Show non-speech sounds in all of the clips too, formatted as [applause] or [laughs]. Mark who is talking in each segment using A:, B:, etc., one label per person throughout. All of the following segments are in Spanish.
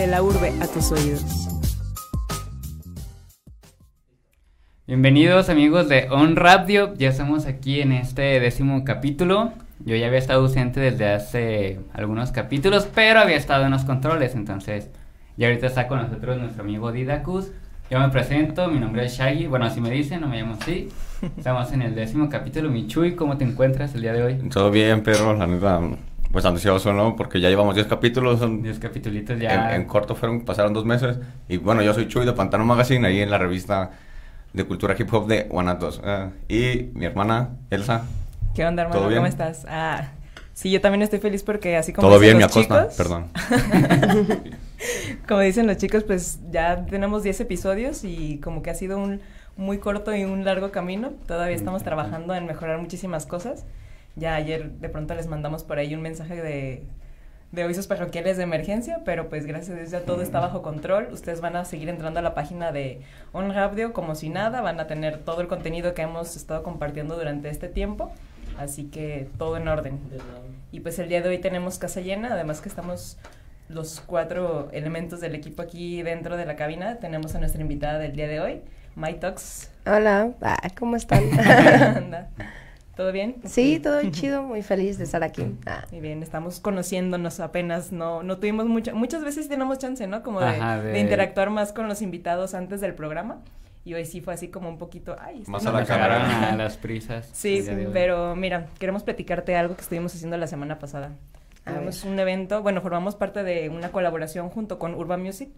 A: de la urbe a tus oídos.
B: Bienvenidos amigos de On Radio, ya estamos aquí en este décimo capítulo. Yo ya había estado ausente desde hace algunos capítulos, pero había estado en los controles, entonces ya ahorita está con nosotros nuestro amigo Didacus. Yo me presento, mi nombre es Shaggy, bueno así me dicen, no me llamo así. Estamos en el décimo capítulo, Michuy, ¿cómo te encuentras el día de hoy?
C: Todo bien, pero la neta, pues ansioso, ¿no? Porque ya llevamos 10 capítulos. Son
B: 10 capítulos ya.
C: En, en, corto fueron, pasaron dos meses. Y bueno, yo soy Chuy de Pantano Magazine, ahí en la revista de cultura hip hop de Guanatos. Uh, y mi hermana, Elsa.
A: ¿Qué onda, hermano? ¿Cómo estás? Ah, sí, yo también estoy feliz porque así como
C: Todo bien, mi acosta, perdón. [laughs]
A: como dicen los chicos, pues ya tenemos 10 episodios y como que ha sido un muy corto y un largo camino. Todavía estamos trabajando en mejorar muchísimas cosas. Ya ayer de pronto les mandamos por ahí un mensaje de, de avisos parroquiales de emergencia, pero pues gracias a Dios ya todo está bajo control. Ustedes van a seguir entrando a la página de On Radio como si nada, van a tener todo el contenido que hemos estado compartiendo durante este tiempo, así que todo en orden. Y pues el día de hoy tenemos casa llena, además que estamos los cuatro elementos del equipo aquí dentro de la cabina. Tenemos a nuestra invitada del día de hoy, Tox.
D: Hola, ah, ¿cómo están? [laughs] [laughs]
A: ¿Todo bien?
D: Sí, todo [laughs] chido, muy feliz de estar aquí.
A: Ah. Muy bien, estamos conociéndonos apenas, no, no tuvimos mucha, muchas veces tenemos chance, ¿no? Como de, interactuar más con los invitados antes del programa. Y hoy sí fue así como un poquito, ay,
C: más a la cámara, [laughs]
B: a las prisas.
A: Sí, pero mira, queremos platicarte algo que estuvimos haciendo la semana pasada. Tuvimos un evento, bueno, formamos parte de una colaboración junto con Urban Music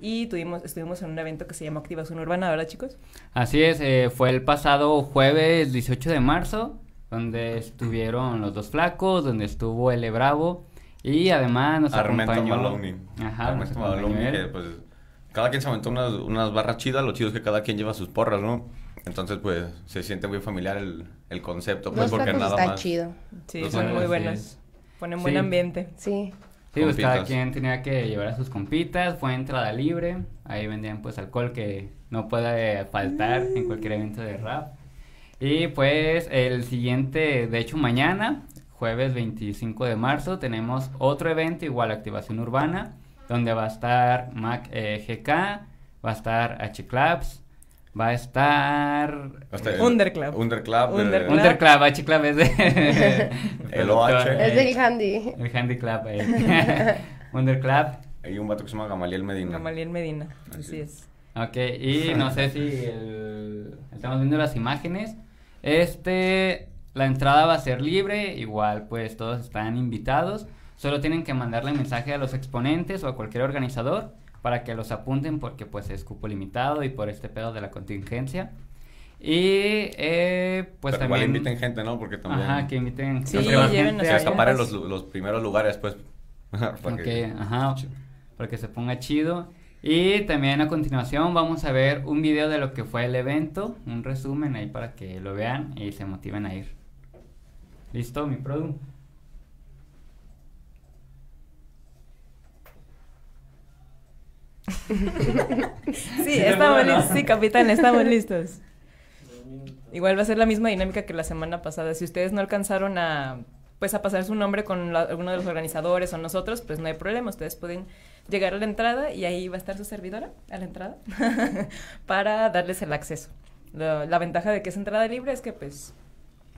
A: y tuvimos, estuvimos en un evento que se llamó Activación Urbana, ¿verdad chicos?
B: Así es, eh, fue el pasado jueves 18 de marzo donde estuvieron los dos flacos, donde estuvo el Bravo y además nos
C: Armento
B: acompañó...
C: Maloney. Ajá, Armento Maloney, que pues cada quien se aventó unas, unas barras chidas, lo chido es que cada quien lleva sus porras, ¿no? Entonces, pues, se siente muy familiar el, el concepto, pues,
D: los
C: porque nada
D: está
C: más...
D: chido.
A: Sí, son muy buenos. Ponen buen ambiente.
D: Sí.
B: Sí, pues cada quien tenía que llevar a sus compitas, fue entrada libre, ahí vendían pues alcohol que no puede faltar en cualquier evento de rap. Y pues el siguiente, de hecho mañana, jueves 25 de marzo, tenemos otro evento igual, Activación Urbana, donde va a estar Mac eh, GK, va a estar H Clubs, va a estar
A: Underclub.
C: Underclub.
A: Underclub.
B: Underclub, H Club es de
C: el OH.
D: Es del handy.
B: El handy club. Eh. [laughs] Underclub.
C: Hay un vato que se llama Gamaliel Medina.
A: Gamaliel Medina, así, es.
B: Ok, y no sé si el, estamos viendo las imágenes. Este, la entrada va a ser libre, igual pues todos están invitados. Solo tienen que mandarle mensaje a los exponentes o a cualquier organizador para que los apunten porque pues es cupo limitado y por este pedo de la contingencia. Y eh, pues
C: Pero
B: también...
C: Igual inviten gente, ¿no? Porque también...
B: Ajá, que inviten...
A: Sí,
B: que
A: lleven
C: Que acaparen los, los primeros lugares, pues. [laughs] para
B: Ok,
C: que-
B: ajá, para que se ponga chido. Y también a continuación vamos a ver un video de lo que fue el evento, un resumen ahí para que lo vean y se motiven a ir. ¿Listo, mi produ?
A: Sí, estamos listos. Sí, capitán, estamos [laughs] listos. Igual va a ser la misma dinámica que la semana pasada. Si ustedes no alcanzaron a pues a pasar su nombre con la- alguno de los organizadores o nosotros, pues no hay problema. Ustedes pueden llegar a la entrada y ahí va a estar su servidora a la entrada [laughs] para darles el acceso. La, la ventaja de que es entrada libre es que pues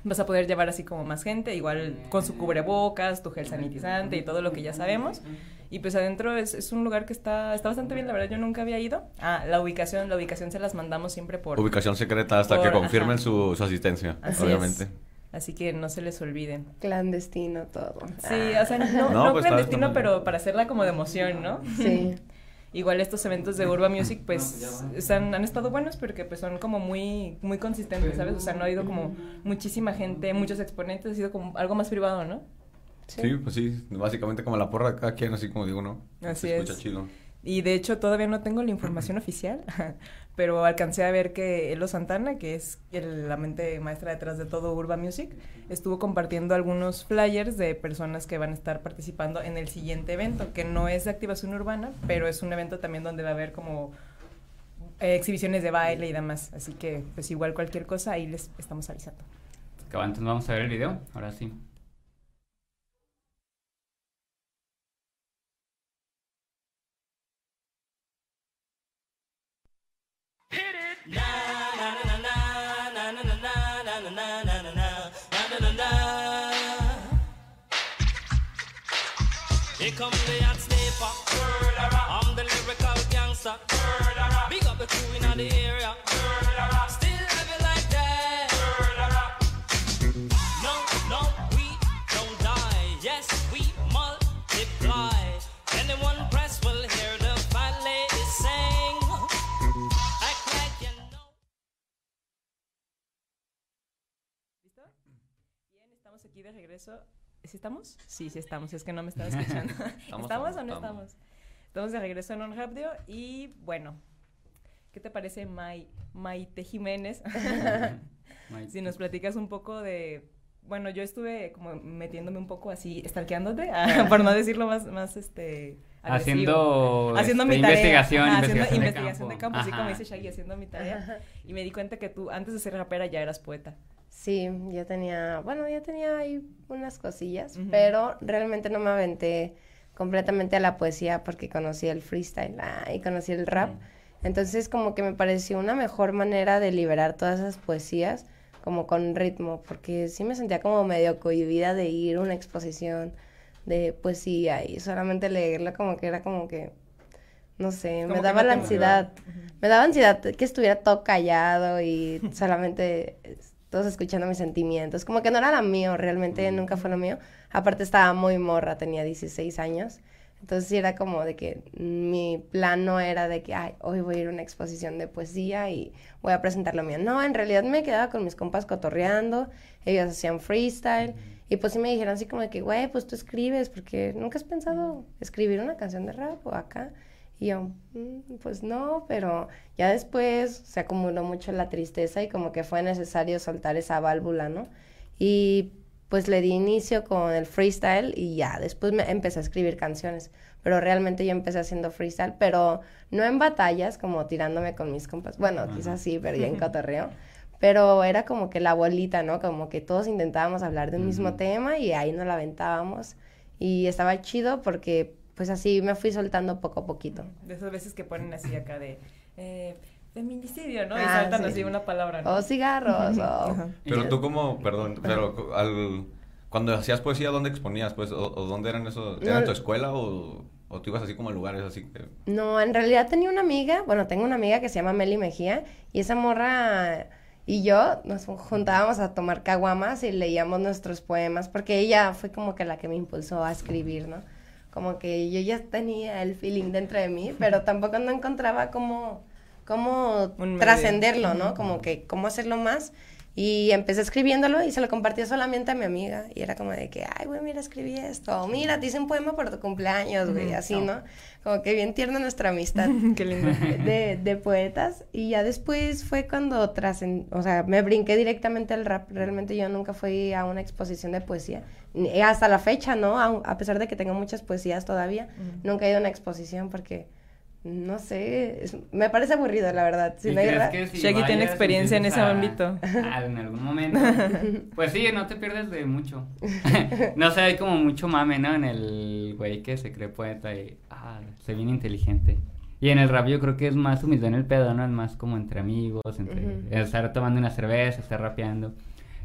A: vas a poder llevar así como más gente, igual con su cubrebocas, tu gel sanitizante y todo lo que ya sabemos. Y pues adentro es, es un lugar que está, está bastante bien, la verdad yo nunca había ido. Ah, la ubicación, la ubicación se las mandamos siempre por...
C: Ubicación secreta hasta
A: Por-
C: que confirmen su, su asistencia,
A: Así
C: obviamente.
A: es. Así que no se les olviden.
D: Clandestino todo.
A: Sí, o sea, no, [laughs]
C: No,
A: no
C: pues,
A: clandestino, pero para hacerla como de emoción, ¿no?
D: Sí. [laughs]
A: Igual estos eventos de Urban Music, pues, están, han estado buenos porque pues son como muy, muy consistentes, ¿sabes? O sea, no ha ido como muchísima gente, muchos exponentes, ha sido como algo más privado, ¿no?
C: Sí, pues sí, básicamente como la porra de cada quien, así como digo, ¿no?
A: Así
C: Se escucha
A: es.
C: chido.
A: Y de hecho todavía no tengo la información oficial, pero alcancé a ver que Elo Santana, que es el- la mente maestra detrás de todo Urban Music, estuvo compartiendo algunos flyers de personas que van a estar participando en el siguiente evento, que no es de activación urbana, pero es un evento también donde va a haber como eh, exhibiciones de baile y demás. Así que pues igual cualquier cosa ahí les estamos avisando.
B: Entonces vamos a ver el video, ahora sí.
E: Here
A: comes regreso. ¿Sí estamos? Sí, sí estamos, es que no me estaba escuchando. [laughs] ¿Estamos,
C: Estamos,
A: o no
C: estamos.
A: estamos? Estamos de regreso en un radio y bueno, ¿qué te parece Mai, Maite Jiménez? [laughs] [laughs] Si nos platicas un poco de... Bueno, yo estuve como metiéndome un poco así, stalkeándote, ah, por no decirlo más, más este... agresivo.
B: Haciendo,
A: haciendo
B: este,
A: mi tarea.
B: investigación,
A: Ajá,
B: investigación,
A: haciendo
B: de
A: investigación de campo, así como dice Shaggy, haciendo mi tarea. Y me di cuenta que tú, antes de ser rapera, ya eras poeta.
D: Sí, ya tenía, bueno, ya tenía ahí unas cosillas, pero realmente no me aventé completamente a la poesía porque conocí el freestyle ah, y conocí el rap. Entonces como que me pareció una mejor manera de liberar todas esas poesías como con ritmo, porque sí me sentía como medio cohibida de ir a una exposición de poesía y solamente leerla como que era como que, no sé, me daba
A: no
D: la ansiedad. Me daba ansiedad que estuviera todo callado y solamente todos escuchando mis sentimientos. Como que no era lo mío, realmente nunca fue lo mío. Aparte estaba muy morra, tenía 16 años. Entonces sí era como de que mi plan no era de que, ay, hoy voy a ir a una exposición de poesía y voy a presentar lo mío. No, en realidad me quedaba con mis compas cotorreando, ellos hacían freestyle. Y pues sí me dijeron así como de que, güey, pues tú escribes, porque nunca has pensado escribir una canción de rap o acá. Y yo, "Mm, pues no, pero ya después se acumuló mucho la tristeza y como que fue necesario soltar esa válvula, ¿no? Y pues le di inicio con el freestyle y ya, después me empecé a escribir canciones, pero realmente yo empecé haciendo freestyle, pero no en batallas, como tirándome con mis compas, bueno, quizás sí, pero ya en [laughs] cotorreo, pero era como que la bolita, ¿no? Como que todos intentábamos hablar de un mismo tema y ahí nos la aventábamos y estaba chido porque pues así me fui soltando poco a poquito.
A: De esas veces que ponen así acá de eh, feminicidio, ¿no? Y
D: Ah,
A: saltan
D: sí.
A: así una palabra, ¿no?
D: O cigarros, o...
C: Pero tú como, perdón, pero al, cuando hacías poesía, ¿dónde exponías? Pues, o, o dónde eran esos? ¿Era
D: No.
C: tu escuela o, o tú ibas así como a lugares así que...
D: No, en realidad tenía una amiga, bueno, tengo una amiga que se llama Meli Mejía y esa morra y yo nos juntábamos a tomar caguamas y leíamos nuestros poemas porque ella fue como que la que me impulsó a escribir, ¿no? Como que yo ya tenía el feeling dentro de mí, pero tampoco no encontraba cómo, cómo trascenderlo, ¿no? Como que cómo hacerlo más. Y empecé escribiéndolo y se lo compartí solamente a mi amiga. Y era como de que, ay, güey, mira, escribí esto. O, mira, te hice un poema por tu cumpleaños, güey. Así, ¿no? Como que bien tierna nuestra amistad [laughs]
A: Qué lindo.
D: de, de poetas. Y ya después fue cuando trascend... O sea, me brinqué directamente al rap. Realmente yo nunca fui a una exposición de poesía. Ni- Hasta la fecha, ¿no? A, a pesar de que tengo muchas poesías todavía, nunca he ido a una exposición porque... No sé, es- me parece aburrido, la verdad. Si
B: ¿Y
D: no hay
B: crees
D: rap-
B: que si
A: Shaggy tiene experiencia en ese
B: a-
A: ámbito.
B: a- [laughs] en algún momento. [laughs] Pues sí, no te pierdes de mucho. [laughs] no sé, hay como mucho mame, ¿no? En el güey que se cree poeta y. Ah, se viene inteligente. Y en el rap yo creo que es más humilde en el pedo, ¿no? Es más como entre amigos, entre estar tomando una cerveza, estar rapeando.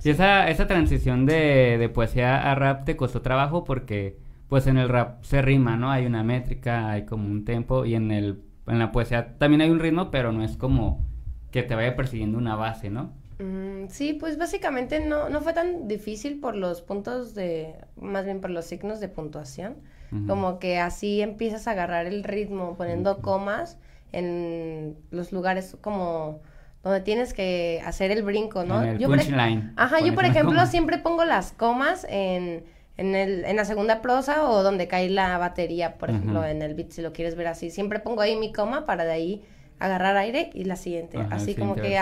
B: Y esa, esa transición de, de poesía a rap te costó trabajo porque, pues en el rap se rima, ¿no? Hay una métrica, hay como un tempo y en el en la poesía también hay un ritmo, pero no es como que te vaya persiguiendo una base, ¿no?
D: Mm, sí, pues básicamente no, no fue tan difícil por los puntos de, más bien por los signos de puntuación. Como que así empiezas a agarrar el ritmo poniendo comas en los lugares como donde tienes que hacer el brinco, ¿no?
B: El
D: Yo por
B: punchline.
D: Ajá, yo por ejemplo
B: coma.
D: siempre pongo las comas en, en, el, en la segunda prosa o donde cae la batería, por ejemplo, en el beat, si lo quieres ver así. Siempre pongo ahí mi coma para de ahí agarrar aire y la siguiente.
B: Ajá,
D: así como que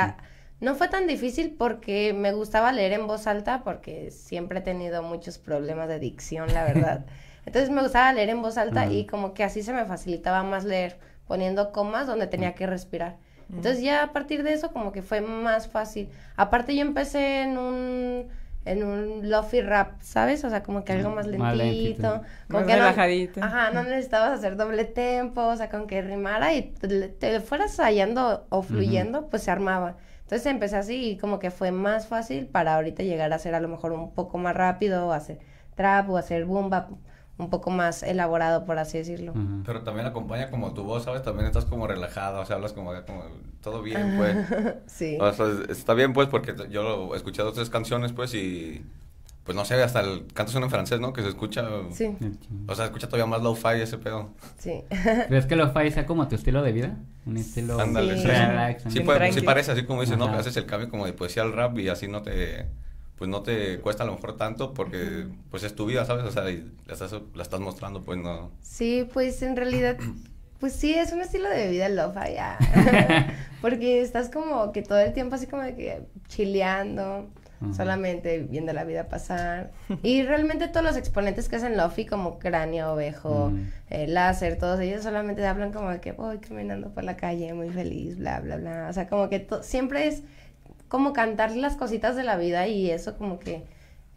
D: no fue tan difícil porque me gustaba leer en voz alta porque siempre he tenido muchos problemas de dicción, la verdad. [laughs] Entonces me gustaba leer en voz alta y como que así se me facilitaba más leer poniendo comas donde tenía que respirar. Entonces ya a partir de eso como que fue más fácil. Aparte yo empecé en un en un lofi rap, ¿sabes? O sea, como que algo más
B: Más
D: lentito,
B: lentito.
D: como
A: Más
D: que no-
A: relajadito.
D: ajá, no necesitabas hacer doble tempo, o sea, con que rimara y te, te fueras hallando o fluyendo, pues se armaba. Entonces empecé así y como que fue más fácil para ahorita llegar a hacer a lo mejor un poco más rápido o hacer trap o hacer boom bap un poco más elaborado, por así decirlo.
B: Ujú.
C: Pero también acompaña como tu voz, ¿sabes? También estás como relajada, o sea, hablas como, como todo bien, pues. [laughs]
D: Sí.
C: O sea, está bien, pues, porque yo he escuchado tres canciones, pues, y... Pues no sé, hasta el cantas uno en francés, ¿no? Que se escucha...
D: Sí,
C: O sea, escucha todavía más low-fi ese pedo.
D: sí. [laughs]
B: ¿Crees que lo fi sea como tu estilo de vida? Un estilo
C: Ándale,
D: Sí.
B: relax.
C: Sí, parece así como dices, ¿no?
B: Ajá.
C: Que haces el cambio como de poesía al rap y así no te... Pues no te cuesta a lo mejor tanto porque pues es tu vida, ¿sabes? O sea, y la estás, la estás mostrando, pues no...
D: Sí, pues en realidad, pues sí, es un estilo de vida lo-fi, ya. [laughs] Porque estás como que todo el tiempo así como de que chileando, solamente viendo la vida pasar. Y realmente todos los exponentes que hacen lofi, como Cráneo, Ovejo, eh, Láser, todos ellos solamente hablan como de que voy caminando por la calle muy feliz, bla, bla, bla. O sea, como que to- siempre es como cantar las cositas de la vida y eso como que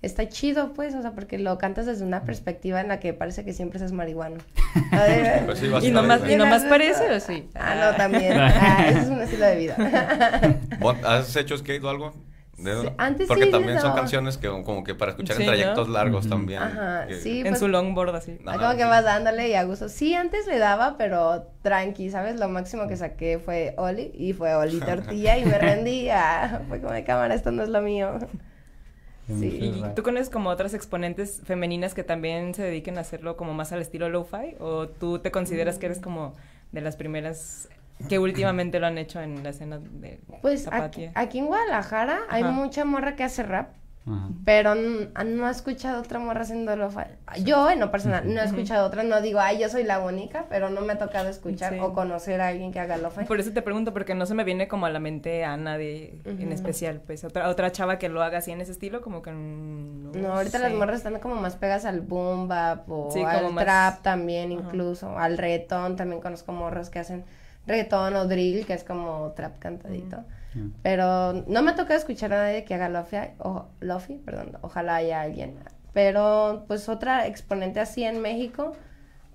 D: está chido, pues, o sea, porque lo cantas desde una perspectiva en la que parece que siempre seas marihuano. [laughs]
C: Pues sí,
A: ¿Y nomás, ¿Y nomás
D: Eso-
A: parece o sí?
D: Ah, no, también. [laughs] Ah, ese es un estilo de vida. [laughs]
C: ¿Vos ¿Has hecho skate o algo? De-
D: antes
C: Porque
D: sí
C: también son canciones que como que para escuchar
A: Sí,
C: en
A: ¿no?
C: trayectos largos también.
D: Ajá,
C: que-
D: sí.
A: En
D: pues-
A: su longboard así.
C: Ajá,
D: como que vas dándole y a gusto. Sí, antes le daba, pero tranqui, ¿sabes? Lo máximo que saqué fue Oli y fue Oli [laughs] tortilla y me rendía. Fue como de cámara, esto no es lo mío. Sí.
A: ¿Y tú conoces como otras exponentes femeninas que también se dediquen a hacerlo como más al estilo lo-fi? ¿O tú te consideras que eres como de las primeras que últimamente lo han hecho en la escena de
D: Pues aquí, en Guadalajara hay mucha morra que hace rap,
B: Ajá.
D: pero n- no he escuchado otra morra haciendo lo Yo, en lo personal, no he escuchado otra. No digo, ay, yo soy la única, pero no me ha tocado escuchar
A: Sí.
D: o conocer a alguien que haga lo
A: Por eso te pregunto, porque no se me viene como a la mente Ana de, en especial, pues otra, otra chava que lo haga así en ese estilo, como que no,
D: No, ahorita las morras están como más pegas al boom bap o
A: Sí,
D: al
A: más-
D: trap también
A: Ajá.
D: incluso, al reggaetón, también conozco morras que hacen reggaetón o drill, que es como trap cantadito.
B: Mm.
D: Pero no me ha tocado escuchar a nadie que haga lofi, o lofi, perdón, ojalá haya alguien. Pero pues otra exponente así en México,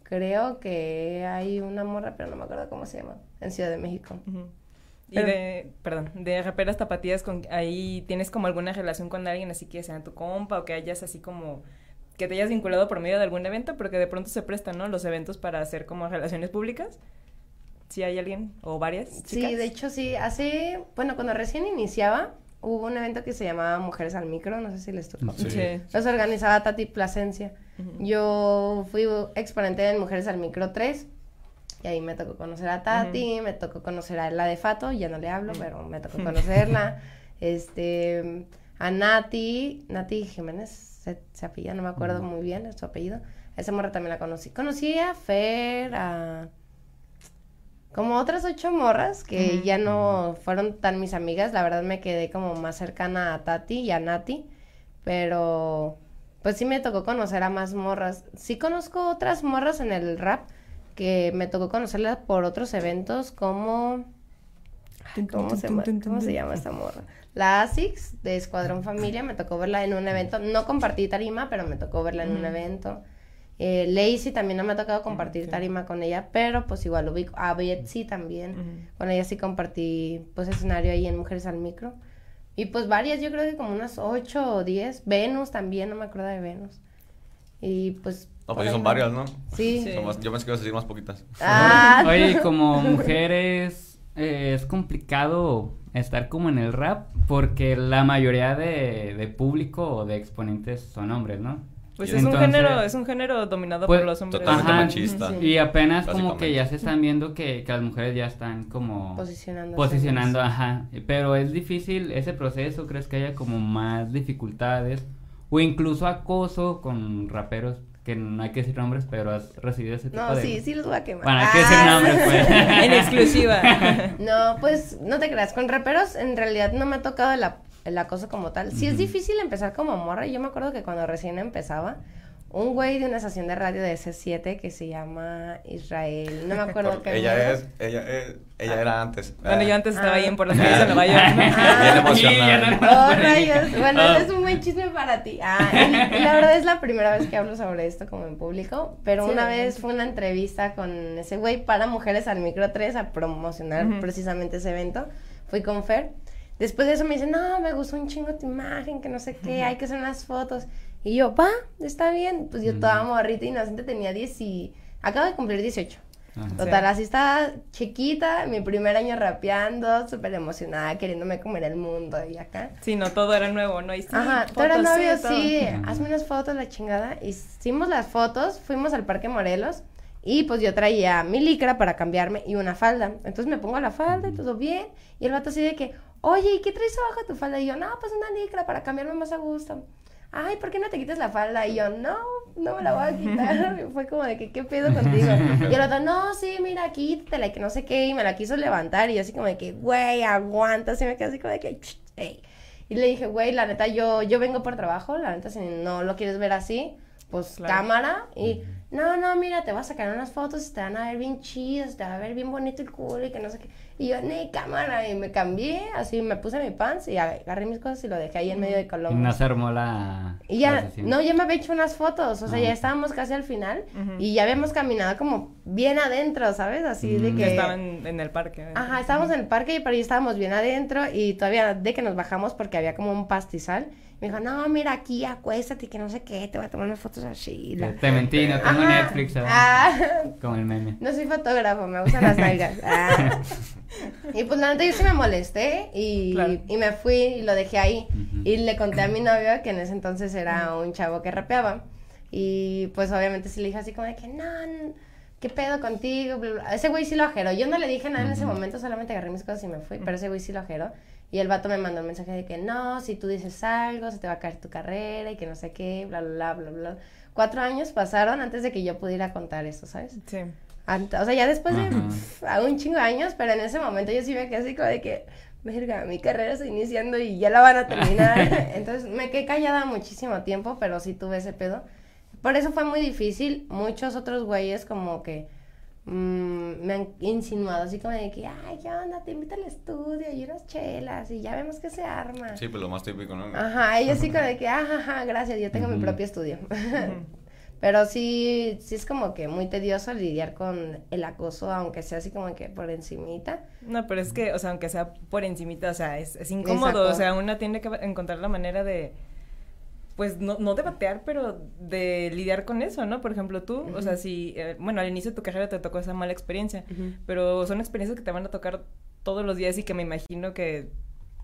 D: creo que hay una morra, pero no me acuerdo cómo se llama, en Ciudad de México.
A: Y
D: Pero-
A: de, perdón, de raperas tapatías, con, ahí tienes como alguna relación con alguien así que sea tu compa o que hayas así como, que te hayas vinculado por medio de algún evento, porque de pronto se prestan, ¿no? Los eventos para hacer como relaciones públicas. Si hay alguien o varias
D: Sí, de hecho sí, hace, bueno, cuando recién iniciaba, hubo un evento que se llamaba Mujeres al Micro, no sé si les tocó.
C: Sí.
A: Sí.
D: Los organizaba Tati Plasencia. Yo fui exponente en Mujeres al Micro 3 y ahí me tocó conocer a Tati, me tocó conocer a la de Fato, ya no le hablo, pero me tocó conocerla. [laughs] este, a Nati, Nati Jiménez, se, se apellida, no me acuerdo muy bien su apellido. Esa morra también la conocí. Conocí a Fer, a como otras ocho morras que ya no fueron tan mis amigas, la verdad me quedé como más cercana a Tati y a Nati, pero pues sí me tocó conocer a más morras. Sí conozco otras morras en el rap que me tocó conocerlas por otros eventos como Ay, ¿Cómo se, llama, ¿Cómo se llama esta morra? La ASICS de Escuadrón Familia, me tocó verla en un evento. No compartí tarima, pero me tocó verla en un evento. Eh, Lacey también no me ha tocado compartir tarima con ella, pero pues igual ubico. A Betsy también.
A: Ujú.
D: Con ella sí compartí pues escenario ahí en Mujeres al Micro. Y pues varias, yo creo que como unas ocho o diez. Venus también, no me acuerdo de Venus. Y pues...
C: No, pues sí son
D: va.
C: varias, ¿no?
D: Sí.
A: Sí.
C: Son más- yo pensé que ibas a decir más poquitas.
D: Ah, [laughs]
B: Oye, como [laughs] mujeres eh, es complicado estar como en el rap porque la mayoría de, de público o de exponentes son hombres, ¿no?
A: Pues es un
B: entonces-
A: género, es un género dominado
B: Pues,
A: por los hombres.
C: totalmente
B: Ajá,
C: machista.
D: sí.
B: Y apenas como que ya se están viendo que, que las mujeres ya están como posicionando,
D: más.
B: ajá. Pero es difícil ese proceso, ¿crees que haya como más dificultades? O incluso acoso con raperos, que no hay que decir nombres, pero has recibido ese tipo
D: No,
B: de...
D: sí, sí los voy a quemar.
B: Bueno, hay que decir
D: Ah.
B: nombres, pues. [laughs]
A: en exclusiva. [laughs]
D: No, pues no te creas, con raperos en realidad no me ha tocado el, el acoso como tal. Sí es difícil empezar como morra. Yo me acuerdo que cuando recién empezaba, un güey de una estación de radio de C7 que se llama Israel, no me acuerdo qué.
C: ella es, ella es, ella era antes.
A: Bueno, yo antes estaba
D: Ah.
A: ahí en por las calles de Nueva York. [laughs]
B: ya
D: Oh, rayos. Bueno,
B: Ah.
D: es un buen chisme para ti. Ah, y, y la verdad es la primera vez que hablo sobre esto como en público, pero
A: Sí,
D: una vez fue una entrevista con ese güey para Mujeres al Micro 3 a promocionar precisamente ese evento. Fui con Fer. Después de eso me dicen, no, me gustó un chingo tu imagen, que no sé qué, hay que hacer unas fotos. Y yo, va, está bien. Pues yo toda morrita inocente tenía 10 y... Acabo de cumplir 18.
B: Ajá.
D: Total, así estaba chiquita, mi primer año rapeando, súper emocionada, queriéndome comer el mundo y acá.
A: Sí, no, todo era nuevo, ¿no? Y sí,
D: Ajá, tú
A: fotos,
D: eras novio,
A: todo.
D: sí,
B: Ujú.
D: hazme unas fotos, la chingada. Hicimos las fotos, fuimos al Parque Morelos y pues yo traía mi licra para cambiarme y una falda. Entonces me pongo la falda y todo bien. Y el vato así de que, oye, ¿y qué traes abajo de tu falda? Y yo, no, pues una licra para cambiarme más a gusto. Ay, ¿por qué no te quitas la falda? Y yo, no, no me la voy a quitar. [laughs] Y Fue como de que, ¿qué pedo contigo? Y el otro, no, sí, mira, quítatela, que no sé qué. Y me la quiso levantar. Y yo así como de que, güey, aguanta. Así me quedé así como de que, "Ch, ey". Y le dije, güey, la neta, yo, yo vengo por trabajo. La neta, si no lo quieres ver así, pues
A: Claro.
D: cámara. Y, no, no, mira, te voy a sacar unas fotos y te van a ver bien chidas, te va a ver bien bonito el culo y que no sé qué. Y yo, ni cámara. Y me cambié, así me puse mi pants y agarré mis cosas y lo dejé ahí en medio de
B: Y
D: Colombia.
B: no se armó la...
D: Y ya, no, ya me había hecho unas fotos, o sea, ya estábamos casi al final y ya habíamos caminado como bien adentro, ¿sabes? Así de
B: Mm.
D: que...
A: Estaban en el parque.
D: Ajá, estábamos en el parque y por ahí estábamos bien adentro y todavía de que nos bajamos porque había como un pastizal. Me dijo, no, mira aquí, acuéstate, que no sé qué, te voy a tomar unas fotos así. la-
B: Te mentí, no tengo
D: Ajá.
B: Netflix.
D: Ah,
B: Como el meme.
D: no soy fotógrafo, me gustan las nalgas. [laughs] Ah. Y pues la neta yo sí me molesté y,
A: Claro.
D: y me fui y lo dejé ahí.
B: Ujú.
D: Y le conté a mi novio que en ese entonces era un chavo que rapeaba. Y pues obviamente sí le dije así como de que no, ¿qué pedo contigo? Ese güey sí lo ajeró. Yo no le dije nada en ese momento, solamente agarré mis cosas y me fui. Pero ese güey sí lo ajeró. Y el vato me mandó un mensaje de que no, si tú dices algo, se te va a caer tu carrera y que no sé qué, bla, bla, bla, bla, bla. Cuatro años pasaron antes de que yo pudiera contar eso, ¿sabes?
A: Sí.
D: Ant- o sea, ya después de a un chingo de años, pero en ese momento yo sí me quedé así como de que, verga, mi carrera está iniciando y ya la van a terminar. [laughs] Entonces me quedé callada muchísimo tiempo, pero sí tuve ese pedo. Por eso fue muy difícil. Muchos otros güeyes como que mm, me han insinuado así como de que, ay, ¿qué onda? Te invito al estudio y unas chelas y ya vemos que se arma.
C: Sí, pues lo más típico, ¿no?
D: Ajá, ellos sí como de que, ajá, ajá, gracias, yo tengo mi propio estudio. [laughs] Pero sí, sí es como que muy tedioso lidiar con el acoso, aunque sea así como que por encimita.
A: No, pero es que, o sea, aunque sea por encimita, o sea, es, es incómodo,
D: Exacto.
A: o sea, una tiene que encontrar la manera de, pues, no, no de batear, pero de lidiar con eso, ¿no? Por ejemplo, tú, o sea, si, eh, bueno, al inicio de tu carrera te tocó esa mala experiencia, pero son experiencias que te van a tocar todos los días y que me imagino que,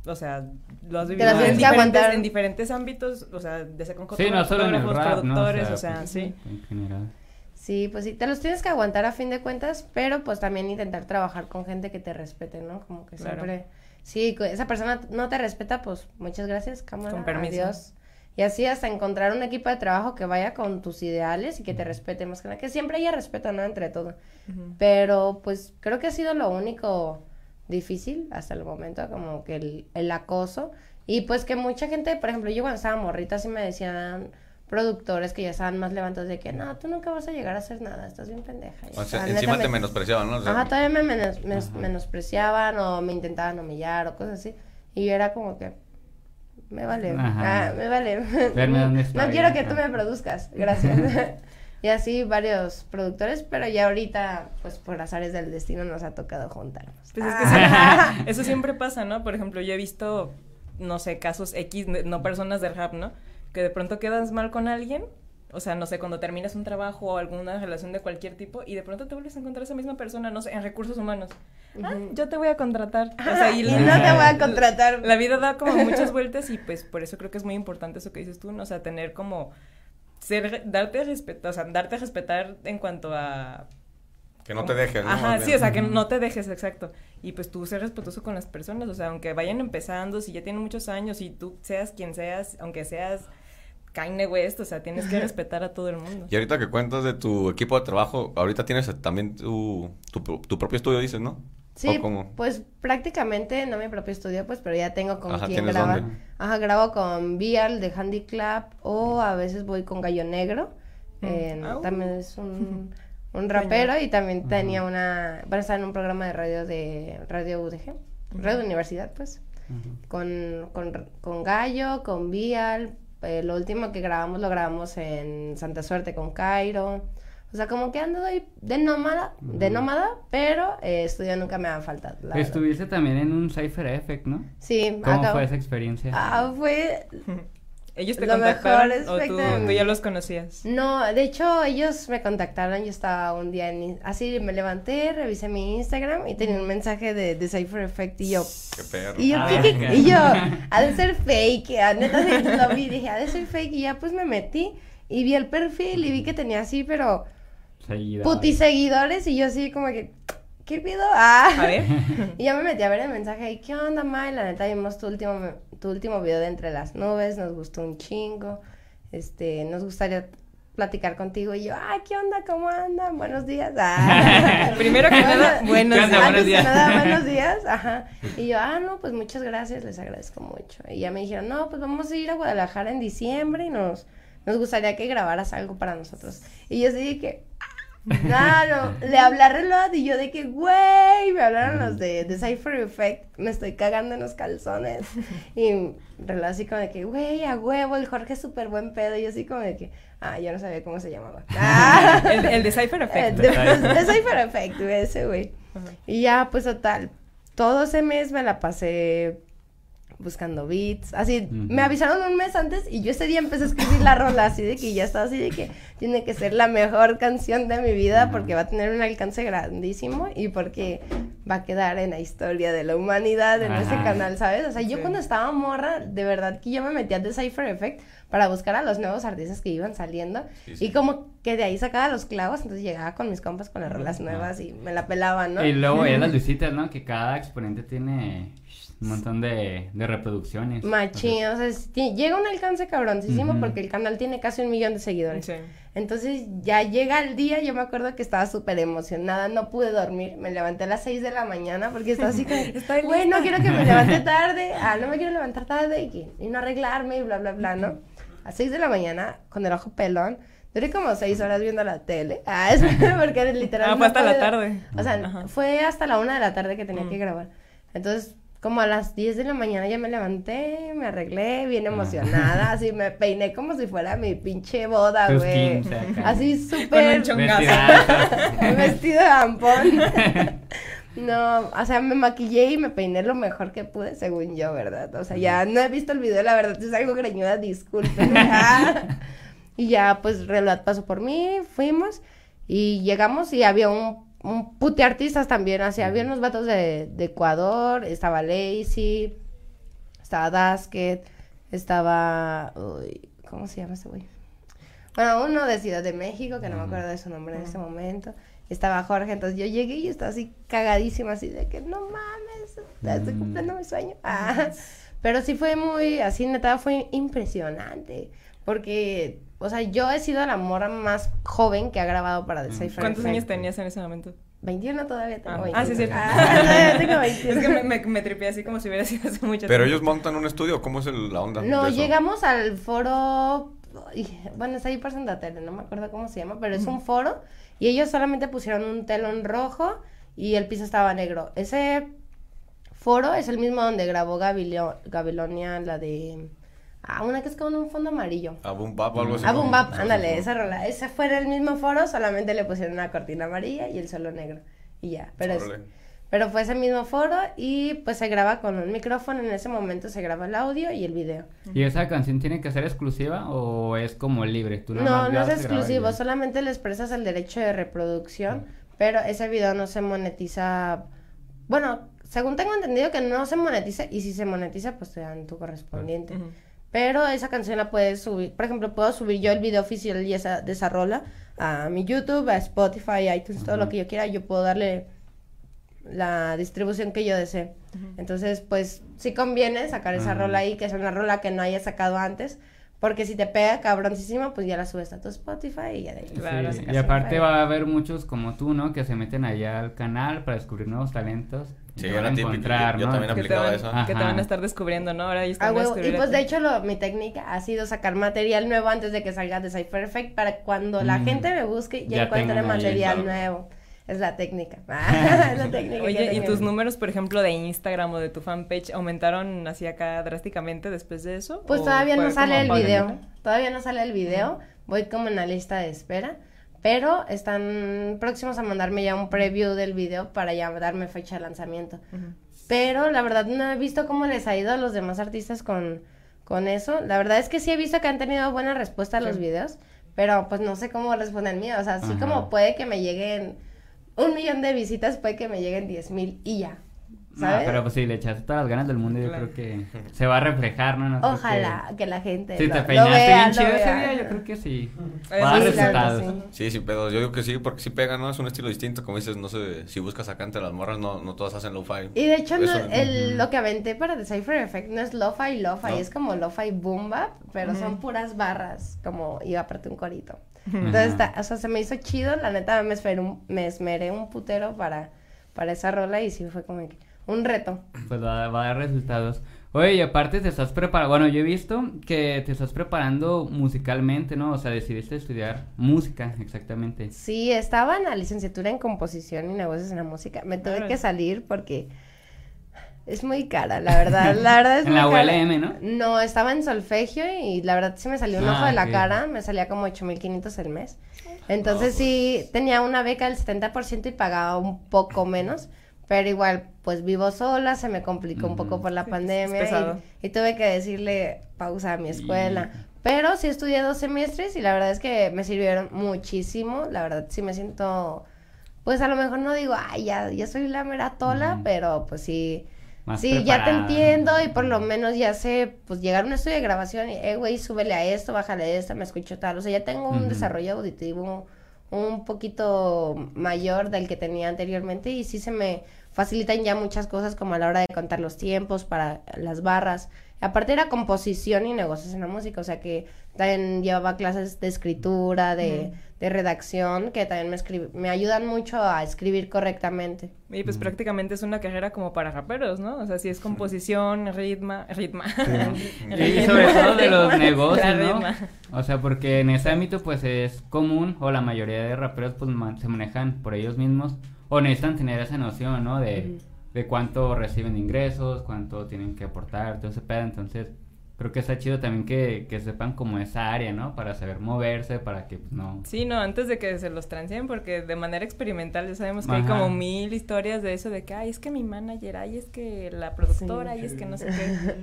A: o sea, lo has
D: Te
A: vivido
D: las
A: en
D: tienes que
A: diferentes,
D: aguantar.
A: en diferentes ámbitos, o sea, desde con
B: Sí, no solo en
A: productores, o sea,
B: pues,
A: sí.
B: En general.
D: Sí, pues sí, te los tienes que aguantar a fin de cuentas, pero pues también intentar trabajar con gente que te respete, ¿no? Como que
A: Claro.
D: siempre, sí, esa persona no te respeta, pues muchas gracias, cámara,
A: Con permiso.
D: adiós. Y así hasta encontrar un equipo de trabajo que vaya con tus ideales y que te respete más que nada, que siempre haya respeto, ¿no? Entre todo. Pero pues creo que ha sido lo único difícil hasta el momento, como que el, el acoso. Y pues que mucha gente, por ejemplo, yo cuando estaba morrita sí me decían productores que ya estaban más levantados de que no, tú nunca vas a llegar a hacer nada, estás bien pendeja.
C: O sea, encima
D: me-
C: te menospreciaban, ¿no? O sea,
D: Ajá, todavía me menos- me- menospreciaban o me intentaban humillar o cosas así. Y yo era como que, me vale,
B: Ajá.
D: ah, me vale.
B: Verme dónde
D: no quiero que tú me produzcas, gracias. [laughs] y así varios productores, pero ya ahorita, pues por azares del destino nos ha tocado juntarnos.
A: Pues es que
D: Ah.
A: sí, [laughs] eso siempre pasa, ¿no? Por ejemplo, yo he visto, no sé, casos X, no personas del rap, ¿no? Que de pronto quedas mal con alguien, o sea, no sé, cuando terminas un trabajo o alguna relación de cualquier tipo y de pronto te vuelves a encontrar esa misma persona, no sé, en recursos humanos. Ah, yo te voy a contratar. O sea,
D: y
A: la-
D: no te voy a contratar.
A: La vida da como muchas vueltas y pues por eso creo que es muy importante eso que dices tú, ¿no? O sea, tener como ser darte a respetar, o sea, darte a respetar en cuanto a
C: que no te dejes, ¿no?
A: Ajá, sí, o sea, que no te dejes, exacto. Y pues tú ser respetuoso con las personas, o sea, aunque vayan empezando, si ya tienen muchos años y tú seas quien seas, aunque seas Kanye West, o sea, tienes que respetar a todo el mundo.
C: Y ahorita que cuentas de tu equipo de trabajo, ahorita tienes también tu, tu, tu propio estudio, dices, ¿no?
D: Sí,
C: ¿O cómo?
D: pues prácticamente no mi propio estudio, pues, pero ya tengo con
C: Ajá,
D: quien
C: ¿tienes
D: grabar.
C: dónde?
D: Ajá, grabo con Vial de Handy Club o a veces voy con Gallo Negro.
A: Mm. Au.
D: También es un, [laughs] un rapero y también
B: Ajá.
D: tenía una... Bueno, estaba en un programa de radio de Radio UDG, Radio Universidad, pues. Con, con, con Gallo, con Vial. Eh, lo último que grabamos lo grabamos en Santa Suerte con Cairo. O sea, como que ando de nómada, de nómada, pero eh, estudio nunca me ha faltado. la verdad.
B: Estuviste también en un Cypher Effect, ¿no?
D: Sí,
B: ¿Cómo
D: acabo-
B: fue esa experiencia?
D: Ah, fue [laughs]
A: ¿Ellos te
D: Lo
A: contactaron
D: mejor
A: o tú, tú ya los conocías?
D: No, de hecho ellos me contactaron, yo estaba un día en, así me levanté, revisé mi Instagram y tenía un mensaje de, de Cypher Effect y yo,
C: Qué perro.
D: y yo,
B: Ah,
D: ¿qué, y yo, [laughs] ha de ser fake, ah, neta sí, lo vi, dije, ha de ser fake y ya pues me metí y vi el perfil y vi que tenía así, pero
B: Seguida.
D: puti seguidores y yo así como que, ¿qué pido? Ah.
A: A ver. [laughs]
D: Y ya me metí a ver el mensaje y ¿qué onda, May? La neta vimos tu último, tu último video de Entre las Nubes, nos gustó un chingo, este, nos gustaría platicar contigo y yo, ay, ¿qué onda? ¿Cómo andan? Buenos días. Ah. [laughs]
A: Primero que nada, buenos días.
B: Buenos días.
D: nada, buenos días, ajá. Y yo, ah, no, pues muchas gracias, les agradezco mucho. Y ya me dijeron, no, pues vamos a ir a Guadalajara en diciembre y nos, nos gustaría que grabaras algo para nosotros. Y yo de que, no, no, le hablé a Reloj y yo de que, güey, me hablaron los de, de Cypher Effect, me estoy cagando en los calzones. Y Reloj así como de que, güey, a huevo, el Jorge es súper buen pedo. Y yo así como de que, ah, yo no sabía cómo se llamaba. [laughs] Ah.
A: El, el de Cypher Effect.
D: de, de Cypher Effect, ese güey. Y ya, pues total, todo ese mes me la pasé buscando beats, así,
B: Ujú.
D: me avisaron un mes antes y yo ese día empecé a escribir la rola, así de que ya estaba así de que tiene que ser la mejor canción de mi vida
B: Ujú.
D: porque va a tener un alcance grandísimo y porque va a quedar en la historia de la humanidad en ese canal, ¿sabes? O sea, yo
A: Sí.
D: cuando estaba morra, de verdad que yo me metía de Cypher Effect para buscar a los nuevos artistas que iban saliendo
C: Sí, sí.
D: y como que de ahí sacaba los clavos, entonces llegaba con mis compas con las rolas nuevas y me la pelaban, ¿no?
B: Y luego veías las [laughs] visitas, ¿no? Que cada exponente tiene un montón de, de reproducciones.
D: Machín, o sea, es- ti- llega un alcance cabroncísimo
B: Ujú.
D: porque el canal tiene casi un millón de seguidores.
A: Sí.
D: Entonces ya llega el día, yo me acuerdo que estaba súper emocionada, no pude dormir, me levanté a las 6 de la mañana porque estaba así como, [laughs]
A: Estoy
D: güey, no
A: lista".
D: quiero que me levante [laughs] tarde, ah, no me quiero levantar tarde y, y no arreglarme y bla, bla, bla, ¿no? A 6 de la mañana, con el ojo pelón, duré como 6 horas viendo la tele, [laughs] ah, es porque era literal.
A: Ah,
D: no
A: fue hasta la
D: podía-
A: tarde.
D: O sea,
A: Ajá.
D: fue hasta la 1 de la tarde que tenía
A: Mm.
D: que grabar. Entonces, como a las 10 de la mañana ya me levanté, me arreglé, bien emocionada, así me peiné como si fuera mi pinche boda, güey.
B: 15 acá.
D: Así
A: Con un
D: súper
A: chongazo. [laughs]
B: Vestidazo.
D: vestido de ampón. [laughs] No, o sea, me maquillé y me peiné lo mejor que pude, según yo, ¿verdad? O sea, ya no he visto el video, la verdad, es algo greñuda, disculpen. [laughs] y ya, pues, Relat pasó por mí, fuimos y llegamos y había un, un pute artistas también, así, había unos vatos de, de Ecuador, estaba Lazy, estaba Dasket, estaba, uy, ¿cómo se llama ese güey? Bueno, uno de Ciudad de México, que no me acuerdo de su nombre en ese momento. Estaba Jorge, entonces yo llegué y estaba así cagadísima, así de que no mames, estoy
B: Mm.
D: cumpliendo mi sueño. Ah, [laughs] pero sí fue muy, así neta, fue impresionante. Porque, o sea, yo he sido la morra más joven que ha grabado para The. Cypher
A: ¿Cuántos años tenías en ese momento?
D: 21 todavía tengo
A: Ah,
D: 21.
A: ah, sí, sí.
D: Ah, [laughs] todavía tengo 21.
A: Es que me, me, me tripié así como si hubiera sido hace mucho
C: Pero
A: tiempo.
C: ellos montan un estudio, ¿cómo es el- la onda?
D: No,
C: de eso?
D: llegamos al foro. Bueno, está ahí por Santa Tele, no me acuerdo cómo se llama, pero es un foro y ellos solamente pusieron un telón rojo y el piso estaba negro. Ese foro es el mismo donde grabó Gavilio- Gabilonia, la de. Ah, una que es con un fondo amarillo.
C: A Boom Bap o algo así.
D: Ah,
C: ¿no?
D: Boom Bap,
C: Sí,
D: ándale, esa rola. Ese fue el mismo foro, solamente le pusieron una cortina amarilla y el suelo negro. Y ya, pero es- pero fue ese mismo foro y pues se graba con un micrófono, en ese momento se graba el audio y el video.
B: ¿Y esa canción tiene que ser exclusiva o es como libre? Tú
D: No, no es exclusivo, solamente le expresas el derecho de reproducción, pero ese video no se monetiza. Bueno, según tengo entendido que no se monetiza y si se monetiza pues te dan tu correspondiente. Pero esa canción la puedes subir, por ejemplo, puedo subir yo el video oficial y esa, de esa rola a mi YouTube, a Spotify, a iTunes, todo lo que yo quiera, yo puedo darle la distribución que yo desee. Entonces, pues sí conviene sacar esa
B: Ujú.
D: rola ahí, que es una rola que no haya sacado antes, porque si te pega cabroncísimo, pues ya la subes a tu Spotify y ya de ahí.
A: Claro,
B: Sí, Y aparte va a haber muchos como tú, ¿no? Que se meten allá al canal para descubrir nuevos talentos. y
C: Sí,
B: te van a encontrar,
C: yo- yo
B: ¿no?
C: también
A: Que te,
C: aplicaba
A: van,
C: eso.
A: que te
B: Ajá.
A: van a estar descubriendo, ¿no? Ahora ellos te
D: Ah, Y pues de hecho lo, mi técnica ha sido sacar material nuevo antes de que salga de Cypher Effect para cuando la
B: Mm.
D: gente me busque ya,
B: Ya
D: encuentre material
C: claro.
D: nuevo. Es la técnica. Ah, [laughs] [laughs] es la técnica.
A: Oye, ¿y tus números, por ejemplo, de Instagram o de tu fanpage aumentaron así acá drásticamente después de eso?
D: Pues
A: ¿O
D: todavía no sale el video. Todavía no sale el video. Voy como en la lista de espera. Pero están próximos a mandarme ya un preview del video para ya darme fecha de lanzamiento. Pero la verdad no he visto cómo les ha ido a los demás artistas con, con eso. La verdad es que sí he visto que han tenido buena respuesta a los
A: Sí.
D: videos, pero pues no sé cómo responde el mío. O sea, así
B: Ajá.
D: como puede que me lleguen un millón de visitas, puede que me lleguen diez mil y ya. ¿Sabes?
B: pero pues si le echaste todas las ganas del mundo, yo
A: Claro.
B: creo que se va a reflejar, ¿no?
D: Ojalá
B: que-
D: que la gente
B: Si
D: lo,
B: te
D: lo
B: peinaste
D: vea,
B: bien
D: lo
B: chido ese
D: vea.
B: día, yo creo que sí. Va a dar
A: sí,
D: claro
B: resultados.
D: sí.
C: Sí, sin pedos. Yo digo que sí, porque sí pega, ¿no? Es un estilo distinto. Como dices, no sé, si buscas acá entre las morras, no, no todas hacen lo-fi.
D: Y de hecho, no- el, lo que aventé para The Cypher Effect no es lo-fi, lo-fi,
C: No.
D: es como lo-fi boom bap, pero son puras barras, como, y aparte un corito. Entonces, está- o sea, se me hizo chido, la neta me esmeré un, me esmeré un putero para, para esa rola y sí fue como que un reto.
B: Pues va, va a dar resultados. Oye, y aparte te estás preparando, bueno, yo he visto que te estás preparando musicalmente, ¿no? O sea, decidiste estudiar música, exactamente.
D: Sí, estaba en la licenciatura en composición y negocios en la música. Me tuve que salir porque es muy cara, la verdad. [laughs] La verdad es
B: En
D: muy
B: la
D: cara.
B: ULM, ¿no?
D: No, estaba en solfegio y la verdad sí me salió un
B: Ah,
D: ojo de la cara, me salía como 8500 el mes. Entonces sí tenía una beca del 70% y pagaba un poco menos, pero igual pues vivo sola, se me complicó un poco por la pandemia y, y tuve que decirle pausa a mi escuela.
B: Y-
D: Pero sí estudié dos semestres y la verdad es que me sirvieron muchísimo, la verdad sí me siento, pues a lo mejor no digo, ay, ya, ya soy la mera tola,
B: Ujú.
D: pero pues sí,
B: Más
D: sí, ya te entiendo y por lo menos ya sé, pues llegar a un estudio de grabación y, eh, güey, súbele a esto, bájale a esto, me escucho tal. O sea, ya tengo un desarrollo auditivo un poquito mayor del que tenía anteriormente y sí se me facilitan ya muchas cosas como a la hora de contar los tiempos para las barras. Aparte era composición y negocios en la música, o sea que también llevaba clases de escritura, de, de redacción, que también me, me ayudan mucho a escribir correctamente.
A: Y pues prácticamente es una carrera como para raperos, ¿no? O sea, si es composición, ritma, ritma. [laughs]
B: Y sobre todo de los negocios. O sea, porque en ese ámbito pues es común o la mayoría de raperos pues se manejan por ellos mismos o necesitan tener esa noción, ¿no? De, de cuánto reciben de ingresos, cuánto tienen que aportar, todo ese pedo. Entonces, creo que está chido también que, que sepan como esa área, ¿no? Para saber moverse, para que pues, no...
A: Sí, no, antes de que se los transien, porque de manera experimental ya sabemos que hay como mil historias de eso, de que, ay, es que mi manager, ay, es que la productora, ay, es que no sé [laughs] qué.